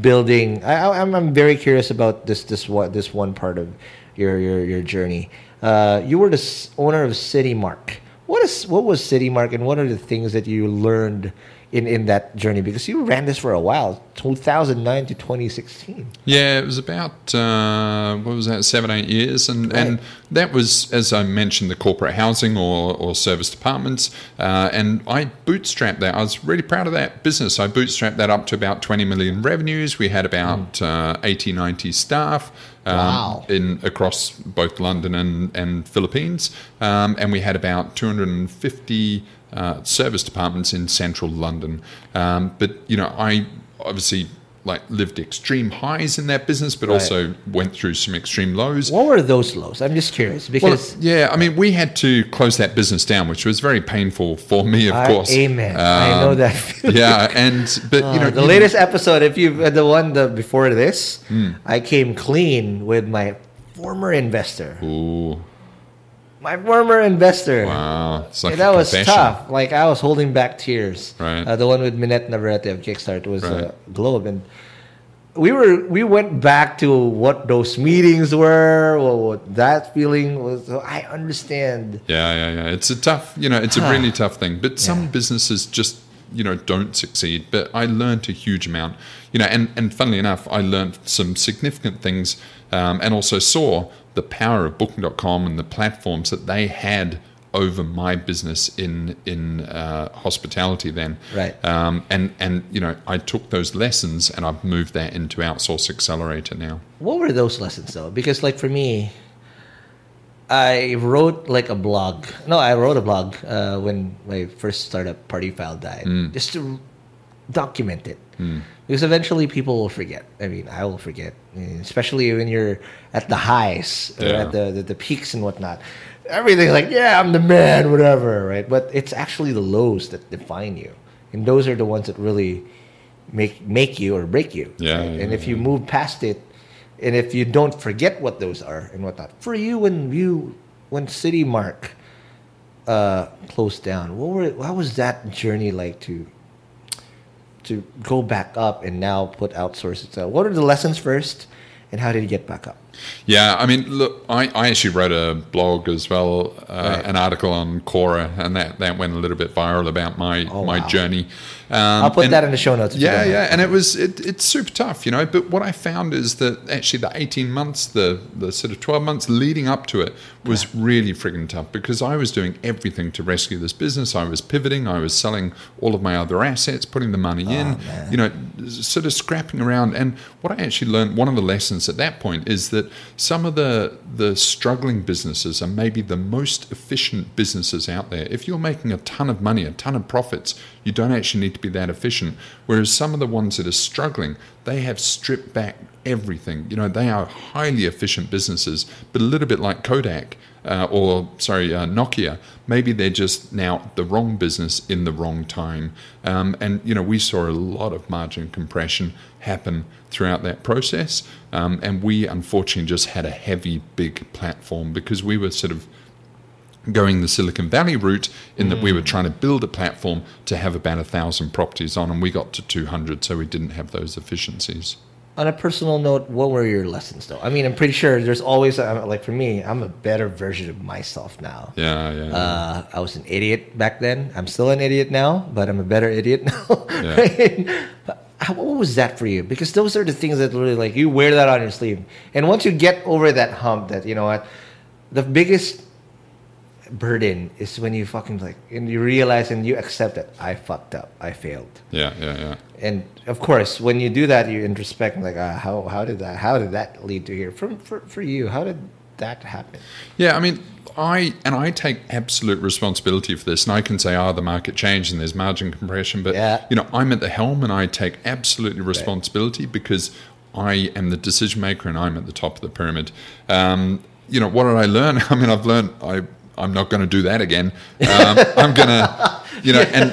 [SPEAKER 3] building? I, I- I'm I'm very curious about this this one this one part of your your your journey. Uh, you were the owner of City Mark. What is what was City Mark, and what are the things that you learned in in that journey because you ran this for a while, 2009 to 2016.
[SPEAKER 1] Yeah, it was about uh, what was that, seven, eight years, and
[SPEAKER 3] Right.
[SPEAKER 1] and that was, as I mentioned, the corporate housing or, or service departments, uh, and I bootstrapped that. I was really proud of that business. I bootstrapped that up to about 20 million revenues. We had about uh, 80, 90 staff. Um,
[SPEAKER 3] Wow.
[SPEAKER 1] In across both London and, and Philippines, um, and we had about 250 uh, service departments in central London. Um, but you know, I obviously like lived extreme highs in that business, but
[SPEAKER 3] Right.
[SPEAKER 1] also went through some extreme lows.
[SPEAKER 3] What were those lows? I'm just curious
[SPEAKER 1] Well,
[SPEAKER 3] because
[SPEAKER 1] yeah, I mean, we had to close that business down, which was very painful for me, of
[SPEAKER 3] I-
[SPEAKER 1] course.
[SPEAKER 3] amen. I know
[SPEAKER 1] Um,
[SPEAKER 3] that.
[SPEAKER 1] yeah, and but you know,
[SPEAKER 3] Uh, the
[SPEAKER 1] you-
[SPEAKER 3] latest episode, if you uh, the one the, before this,
[SPEAKER 1] Hmm.
[SPEAKER 3] I came clean with my former investor.
[SPEAKER 1] Ooh,
[SPEAKER 3] My former investor.
[SPEAKER 1] wow, like
[SPEAKER 3] that was tough. Like I was holding back tears.
[SPEAKER 1] Right.
[SPEAKER 3] Uh, the one with Minette Navarrete of Kickstart was
[SPEAKER 1] Right.
[SPEAKER 3] uh, Globe, and we were we went back to what those meetings were, what, what that feeling was. So I understand.
[SPEAKER 1] Yeah, yeah, yeah. It's a tough, you know, it's a really tough thing. But some
[SPEAKER 3] Yeah.
[SPEAKER 1] businesses just, you know, don't succeed. But I learned a huge amount, you know, and, and funnily enough, I learned some significant things um, and also saw the power of booking.com and the platforms that they had over my business in in uh, hospitality then
[SPEAKER 3] Right.
[SPEAKER 1] um, and and you know I took those lessons and I've moved that into outsource accelerator now
[SPEAKER 3] What were those lessons though? Because like for me, I wrote like a blog. No, I wrote a blog uh, when my first startup Party File died, just to document it. Because eventually people will forget. I mean, I will forget, especially when you're at the highs or
[SPEAKER 1] Yeah.
[SPEAKER 3] at the, the the peaks and whatnot. Everything's like, yeah, I'm the man, whatever, right? But it's actually the lows that define you, and those are the ones that really make make you or break you.
[SPEAKER 1] Yeah,
[SPEAKER 3] right?
[SPEAKER 1] yeah,
[SPEAKER 3] and if you move past it, and if you don't forget what those are and whatnot, for you when you when City Mark uh, closed down, what were how was that journey like to to go back up and now put outsource itself? What are the lessons first, and how did you get back up?
[SPEAKER 1] Yeah, I mean, look, I, I actually wrote a blog as well, uh,
[SPEAKER 3] Right.
[SPEAKER 1] an article on Quora, and that, that went a little bit viral about my
[SPEAKER 3] Oh,
[SPEAKER 1] my
[SPEAKER 3] wow.
[SPEAKER 1] journey. Um,
[SPEAKER 3] I'll put
[SPEAKER 1] and-
[SPEAKER 3] that in the show notes.
[SPEAKER 1] Yeah, yeah, and it was it, it's super tough, you know. But what I found is that actually the eighteen months, the the sort of twelve months leading up to it was really friggin' tough because I was doing everything to rescue this business. I was pivoting, I was selling all of my other assets, putting the money in, you know, sort of scrapping around. And what I actually learned, one of the lessons at that point, is that some of the the struggling businesses are maybe the most efficient businesses out there. If you're making a ton of money, a ton of profits, you don't actually need to be that efficient. Whereas some of the ones that are struggling, they have stripped back everything. You know, they are highly efficient businesses, but a little bit like Kodak uh, or, sorry, uh, Nokia, maybe they're just now the wrong business in the wrong time. Um, and, you know, we saw a lot of margin compression happen throughout that process. Um, and we unfortunately just had a heavy, big platform because we were sort of going the Silicon Valley route in that we were trying to build a platform to have about a thousand properties on, and we got to 200, so we didn't have those efficiencies.
[SPEAKER 3] On a personal note, what were your lessons though? I mean, I'm pretty sure there's always uh, like for me, I'm a better version of myself now.
[SPEAKER 1] Yeah, yeah.
[SPEAKER 3] Uh, I was an idiot back then. I'm still an idiot now, but I'm a better idiot now.
[SPEAKER 1] Yeah.
[SPEAKER 3] right? But how, what was that for you? Because those are the things that really like you wear that on your sleeve, and once you get over that hump, that you know what, the biggest burden is when you fucking like and you realize and you accept that I fucked up, I failed.
[SPEAKER 1] yeah, yeah, yeah.
[SPEAKER 3] And of course, when you do that, you introspect like, ah, how how did that how did that lead to here? From for for you, how did that happen?
[SPEAKER 1] Yeah, I mean, I and I take absolute responsibility for this, and I can say, "Ah, the market changed and there's margin compression," but
[SPEAKER 3] Yeah.
[SPEAKER 1] you know, I'm at the helm, and I take absolutely responsibility because I am the decision maker, and I'm at the top of the pyramid. Um, you know, what did I learn? I mean, I've learned I. I'm not going to do that again. Um, I'm going to, you know, and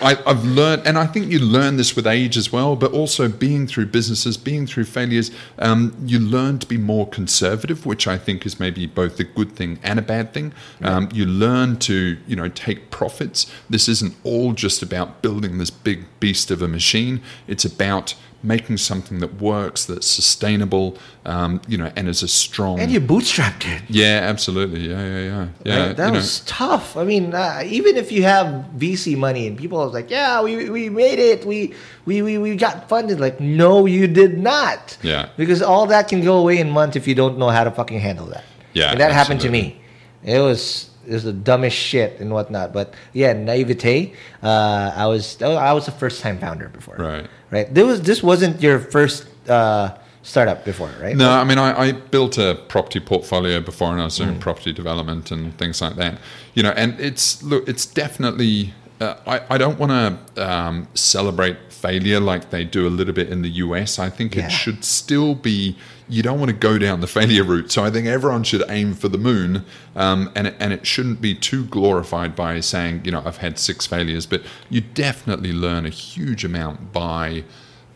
[SPEAKER 1] I, I've learned, and I think you learn this with age as well, but also being through businesses, being through failures, um, you learn to be more conservative, which I think is maybe both a good thing and a bad thing. Um, you learn to, you know, take profits. This isn't all just about building this big beast of a machine. It's about making something that works, that's sustainable, um, you know, and is a strong.
[SPEAKER 3] And you bootstrapped it.
[SPEAKER 1] yeah, absolutely. Yeah, yeah, yeah. Yeah,
[SPEAKER 3] Right? That
[SPEAKER 1] you know,
[SPEAKER 3] was tough. I mean, uh, even if you have VC money and people are like, "Yeah, we, we made it. We, we we we got funded." Like, no, you did not.
[SPEAKER 1] Yeah.
[SPEAKER 3] Because all that can go away in months if you don't know how to fucking handle that.
[SPEAKER 1] Yeah,
[SPEAKER 3] And that happened to me. It was it was the dumbest shit and whatnot. But yeah, naivete. Uh, I was I was a first time founder before.
[SPEAKER 1] Right.
[SPEAKER 3] Right. This was this wasn't your first uh, startup before, right?
[SPEAKER 1] No, I mean, I, I built a property portfolio before, and I was doing
[SPEAKER 3] Mm.
[SPEAKER 1] property development and things like that. You know, and it's look, it's definitely. Uh, I I don't want to um, celebrate failure like they do a little bit in the US. I think
[SPEAKER 3] Yeah.
[SPEAKER 1] it should still be. You don't want to go down the failure route. So I think everyone should aim for the moon, um, and it, and it shouldn't be too glorified by saying, you know, I've had six failures. But you definitely learn a huge amount by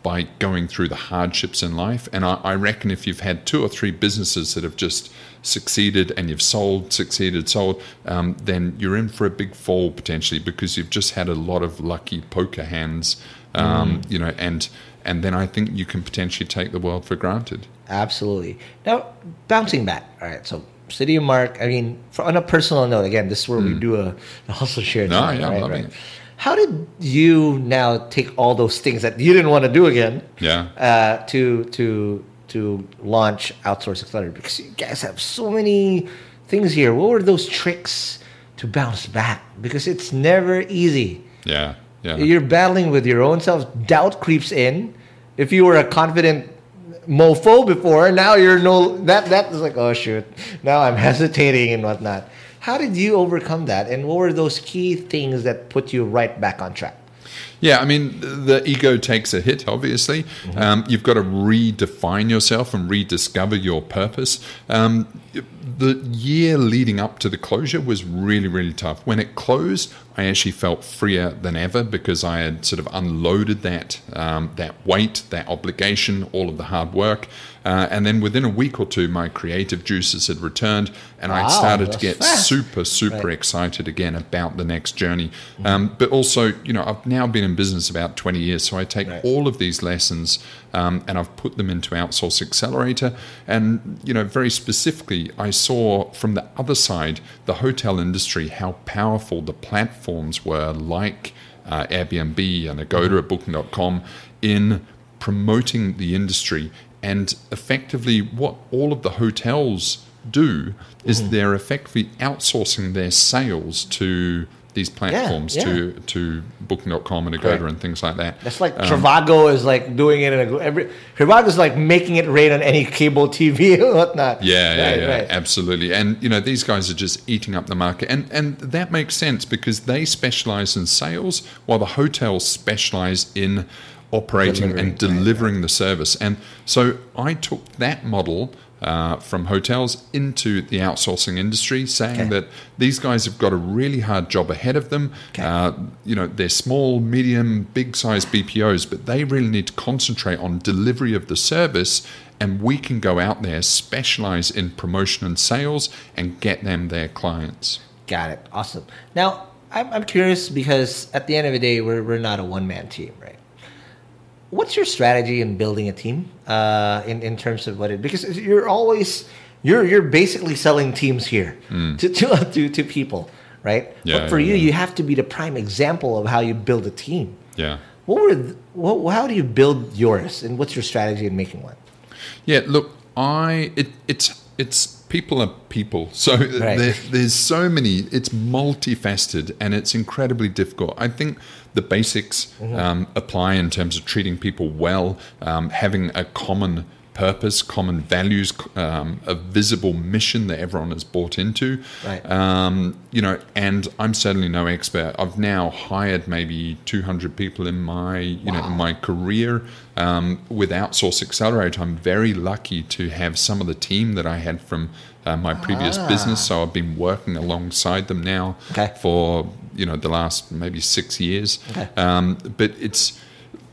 [SPEAKER 1] by going through the hardships in life. And I, I reckon if you've had two or three businesses that have just succeeded and you've sold, succeeded, sold, um, then you're in for a big fall potentially because you've just had a lot of lucky poker hands, um, you know, and and then I think you can potentially take the world for granted.
[SPEAKER 3] Absolutely. Now, bouncing back. All right. So, City of Mark. I mean, for, on a personal note, again, this is where we do a, a hustle share.
[SPEAKER 1] No, yeah, I'm loving
[SPEAKER 3] right.
[SPEAKER 1] it.
[SPEAKER 3] How did you now take all those things that you didn't want to do again?
[SPEAKER 1] Yeah.
[SPEAKER 3] Uh, to to to launch Outsource Accelerator because you guys have so many things here. What were those tricks to bounce back? Because it's never easy.
[SPEAKER 1] Yeah, yeah.
[SPEAKER 3] You're battling with your own self. Doubt creeps in. If you were a confident mofo before, now you're no that that is like oh shoot. Now I'm hesitating and whatnot. How did you overcome that? And what were those key things that put you right back on track?
[SPEAKER 1] Yeah, I mean, the ego takes a hit, obviously. Um, you've got to redefine yourself and rediscover your purpose. Um, the year leading up to the closure was really, really tough. When it closed, I actually felt freer than ever because I had sort of unloaded that um, that weight, that obligation, all of the hard work. Uh, and then within a week or two, my creative juices had returned, and
[SPEAKER 3] Wow,
[SPEAKER 1] I started to get
[SPEAKER 3] fast.
[SPEAKER 1] super, super
[SPEAKER 3] Right.
[SPEAKER 1] excited again about the next journey. Um, but also, you know, I've now been in business about 20 years, so I take
[SPEAKER 3] Right.
[SPEAKER 1] all of these lessons um, and I've put them into Outsource Accelerator. And, you know, very specifically, I saw from the other side, the hotel industry, how powerful the platforms were like uh, Airbnb and Agoda at Booking.com in promoting the industry and effectively what all of the hotels do is they're effectively outsourcing their sales to these platforms
[SPEAKER 3] yeah.
[SPEAKER 1] to to booking.com and Agoda
[SPEAKER 3] Correct.
[SPEAKER 1] and things like that.
[SPEAKER 3] That's like
[SPEAKER 1] Um,
[SPEAKER 3] Trivago is like doing it in a every Trivago is like making it rain on any cable TV and whatnot.
[SPEAKER 1] Yeah, yeah,
[SPEAKER 3] Right,
[SPEAKER 1] yeah,
[SPEAKER 3] right.
[SPEAKER 1] absolutely. And you know, these guys are just eating up the market, and and that makes sense because they specialize in sales, while the hotels specialize in operating
[SPEAKER 3] Delivering,
[SPEAKER 1] and delivering the service. And so I took that model. Uh, from hotels into the outsourcing industry, saying
[SPEAKER 3] Okay.
[SPEAKER 1] that these guys have got a really hard job ahead of them. Uh, you know, they're small, medium, big size BPOs, but they really need to concentrate on delivery of the service. And we can go out there, specialize in promotion and sales, and get them their clients.
[SPEAKER 3] Got it. Awesome. Now, I'm, I'm curious because at the end of the day, we're, we're not a one man team, right? What's your strategy in building a team uh, in, in terms of what it, because you're always, you're, you're basically selling teams here to, to, to, to people, right?
[SPEAKER 1] Yeah,
[SPEAKER 3] but for
[SPEAKER 1] yeah,
[SPEAKER 3] you,
[SPEAKER 1] yeah.
[SPEAKER 3] you have to be the prime example of how you build a team.
[SPEAKER 1] Yeah.
[SPEAKER 3] What were, th- what, how do you build yours and what's your strategy in making one?
[SPEAKER 1] Yeah, look, I it it's it's people are people. So there, there's so many. It's multifaceted and it's incredibly difficult. I think the basics um, apply in terms of treating people well, um, having a common purpose, common values, um, a visible mission that everyone is bought into.
[SPEAKER 3] Right.
[SPEAKER 1] Um, you know, and I'm certainly no expert. I've now hired maybe 200 people in my, you know, in my career um, with Outsource Accelerate. I'm very lucky to have some of the team that I had from uh, my previous business. So I've been working alongside them now
[SPEAKER 3] Okay.
[SPEAKER 1] for you know the last maybe six years.
[SPEAKER 3] Okay.
[SPEAKER 1] Um, but it's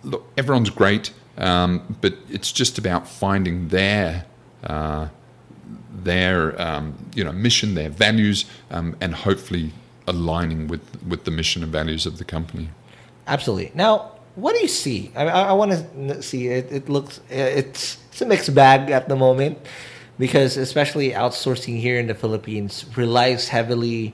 [SPEAKER 1] look, everyone's great, um, but it's just about finding their uh, their um, you know mission, their values, um, and hopefully aligning with with the mission and values of the company.
[SPEAKER 3] Absolutely. Now, what do you see? I, I, I want to see it. It looks it's it's a mixed bag at the moment because especially outsourcing here in the Philippines relies heavily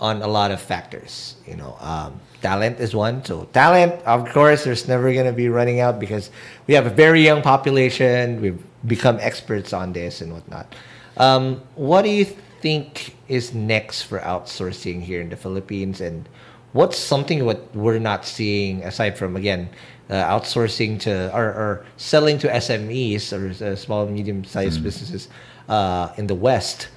[SPEAKER 3] on a lot of factors. You know, um, talent is one. So talent, of course, there's never going to be running out because we have a very young population. We've become experts on this and whatnot. Um, what do you think is next for outsourcing here in the Philippines, and what's something what we're not seeing aside from again uh, outsourcing to or, or, selling to SMEs or uh, small medium sized mm. businesses uh, in the West?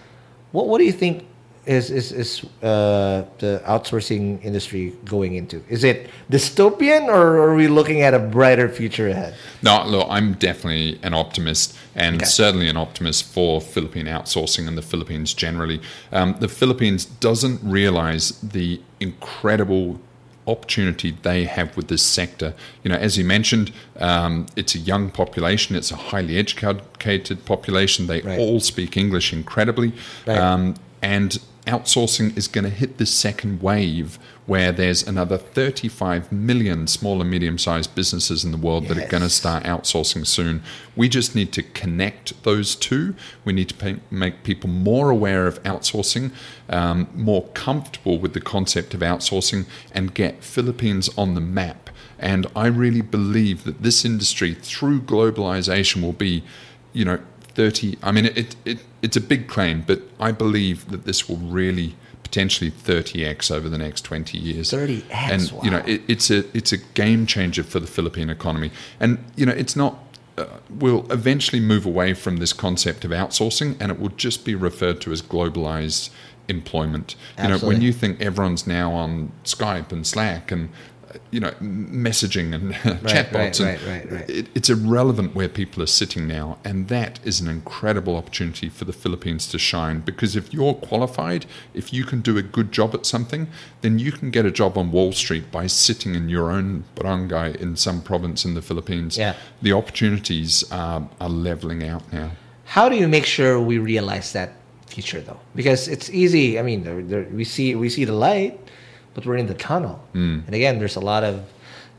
[SPEAKER 3] What what do you think is is is uh, the outsourcing industry going into? Is it dystopian, or are we looking at a brighter future ahead?
[SPEAKER 1] No, look, I'm definitely an optimist, and okay. certainly an optimist for Philippine outsourcing and the Philippines generally. Um, the Philippines doesn't realize the incredible opportunity they have with this sector. You know, as you mentioned, um, it's a young population, it's a highly educated population. They right. all speak English incredibly, right. um, and outsourcing is going to hit this second wave where there's another 35 million small and medium sized businesses in the world yes. that are going to start outsourcing soon. We just need to connect those two. We need to pay, make people more aware of outsourcing, um, more comfortable with the concept of outsourcing, and get Philippines on the map. And I really believe that this industry, through globalization, will be, you know, 30 i mean it, it it's a big claim but i believe that this will really potentially 30x over the next 20 years
[SPEAKER 3] 30x
[SPEAKER 1] and
[SPEAKER 3] wow.
[SPEAKER 1] you know it, it's a it's a game changer for the philippine economy and you know it's not uh, we'll eventually move away from this concept of outsourcing and it will just be referred to as globalized employment Absolutely. you know when you think everyone's now on skype and slack and you know, messaging and right, chatbots.
[SPEAKER 3] Right, and right,
[SPEAKER 1] it, it's irrelevant where people are sitting now. And that is an incredible opportunity for the Philippines to shine because if you're qualified, if you can do a good job at something, then you can get a job on Wall Street by sitting in your own barangay in some province in the Philippines.
[SPEAKER 3] Yeah.
[SPEAKER 1] The opportunities are, are leveling out now.
[SPEAKER 3] How do you make sure we realize that future though? Because it's easy. I mean, there, there, we see we see the light but we're in the tunnel.
[SPEAKER 1] Mm.
[SPEAKER 3] And again, there's a lot of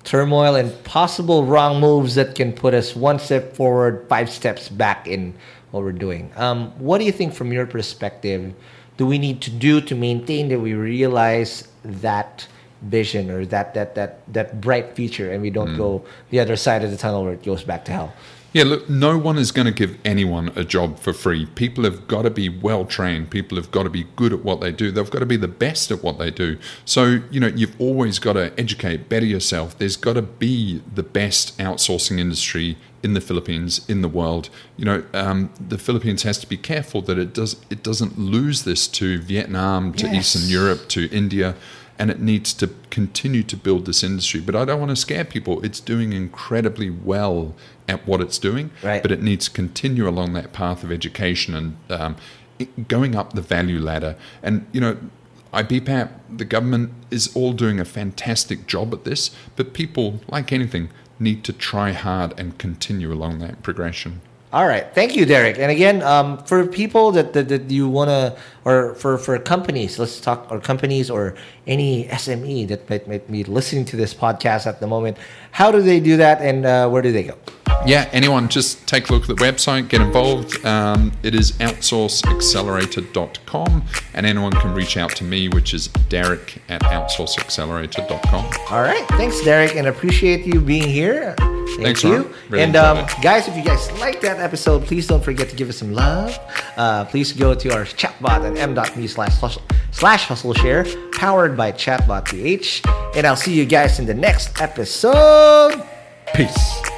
[SPEAKER 3] turmoil and possible wrong moves that can put us one step forward, five steps back in what we're doing. Um, what do you think, from your perspective, do we need to do to maintain that we realize that vision or that that that that bright future, and we don't mm. go the other side of the tunnel where it goes back to hell?
[SPEAKER 1] Yeah, look, no one is going to give anyone a job for free. People have got to be well trained. People have got to be good at what they do. They've got to be the best at what they do. So, you know, you've always got to educate, better yourself. There's got to be the best outsourcing industry in the Philippines, in the world. You know, um, the Philippines has to be careful that it does it doesn't lose this to Vietnam, to yes. Eastern Europe, to India and it needs to continue to build this industry. But I don't want to scare people. It's doing incredibly well at what it's doing,
[SPEAKER 3] right.
[SPEAKER 1] but it needs to continue along that path of education and um, going up the value ladder. And, you know, IBPAP, the government is all doing a fantastic job at this, but people, like anything, need to try hard and continue along that progression.
[SPEAKER 3] All right, thank you, Derek. And again, um, for people that, that, that you want to, or for, for companies, let's talk, or companies or any SME that might, might be listening to this podcast at the moment, how do they do that and uh, where do they go?
[SPEAKER 1] Yeah, anyone just take a look at the website, get involved. Um, it is outsourceaccelerator.com, and anyone can reach out to me, which is Derek at outsourceaccelerator.com.
[SPEAKER 3] All right. Thanks, Derek, and appreciate you being here. Thank
[SPEAKER 1] Thanks,
[SPEAKER 3] you.
[SPEAKER 1] Really
[SPEAKER 3] and um, guys, if you guys like that episode, please don't forget to give us some love. Uh, please go to our chatbot at m.me slash slash hustle share, powered by chatbot.ph. And I'll see you guys in the next episode. Peace.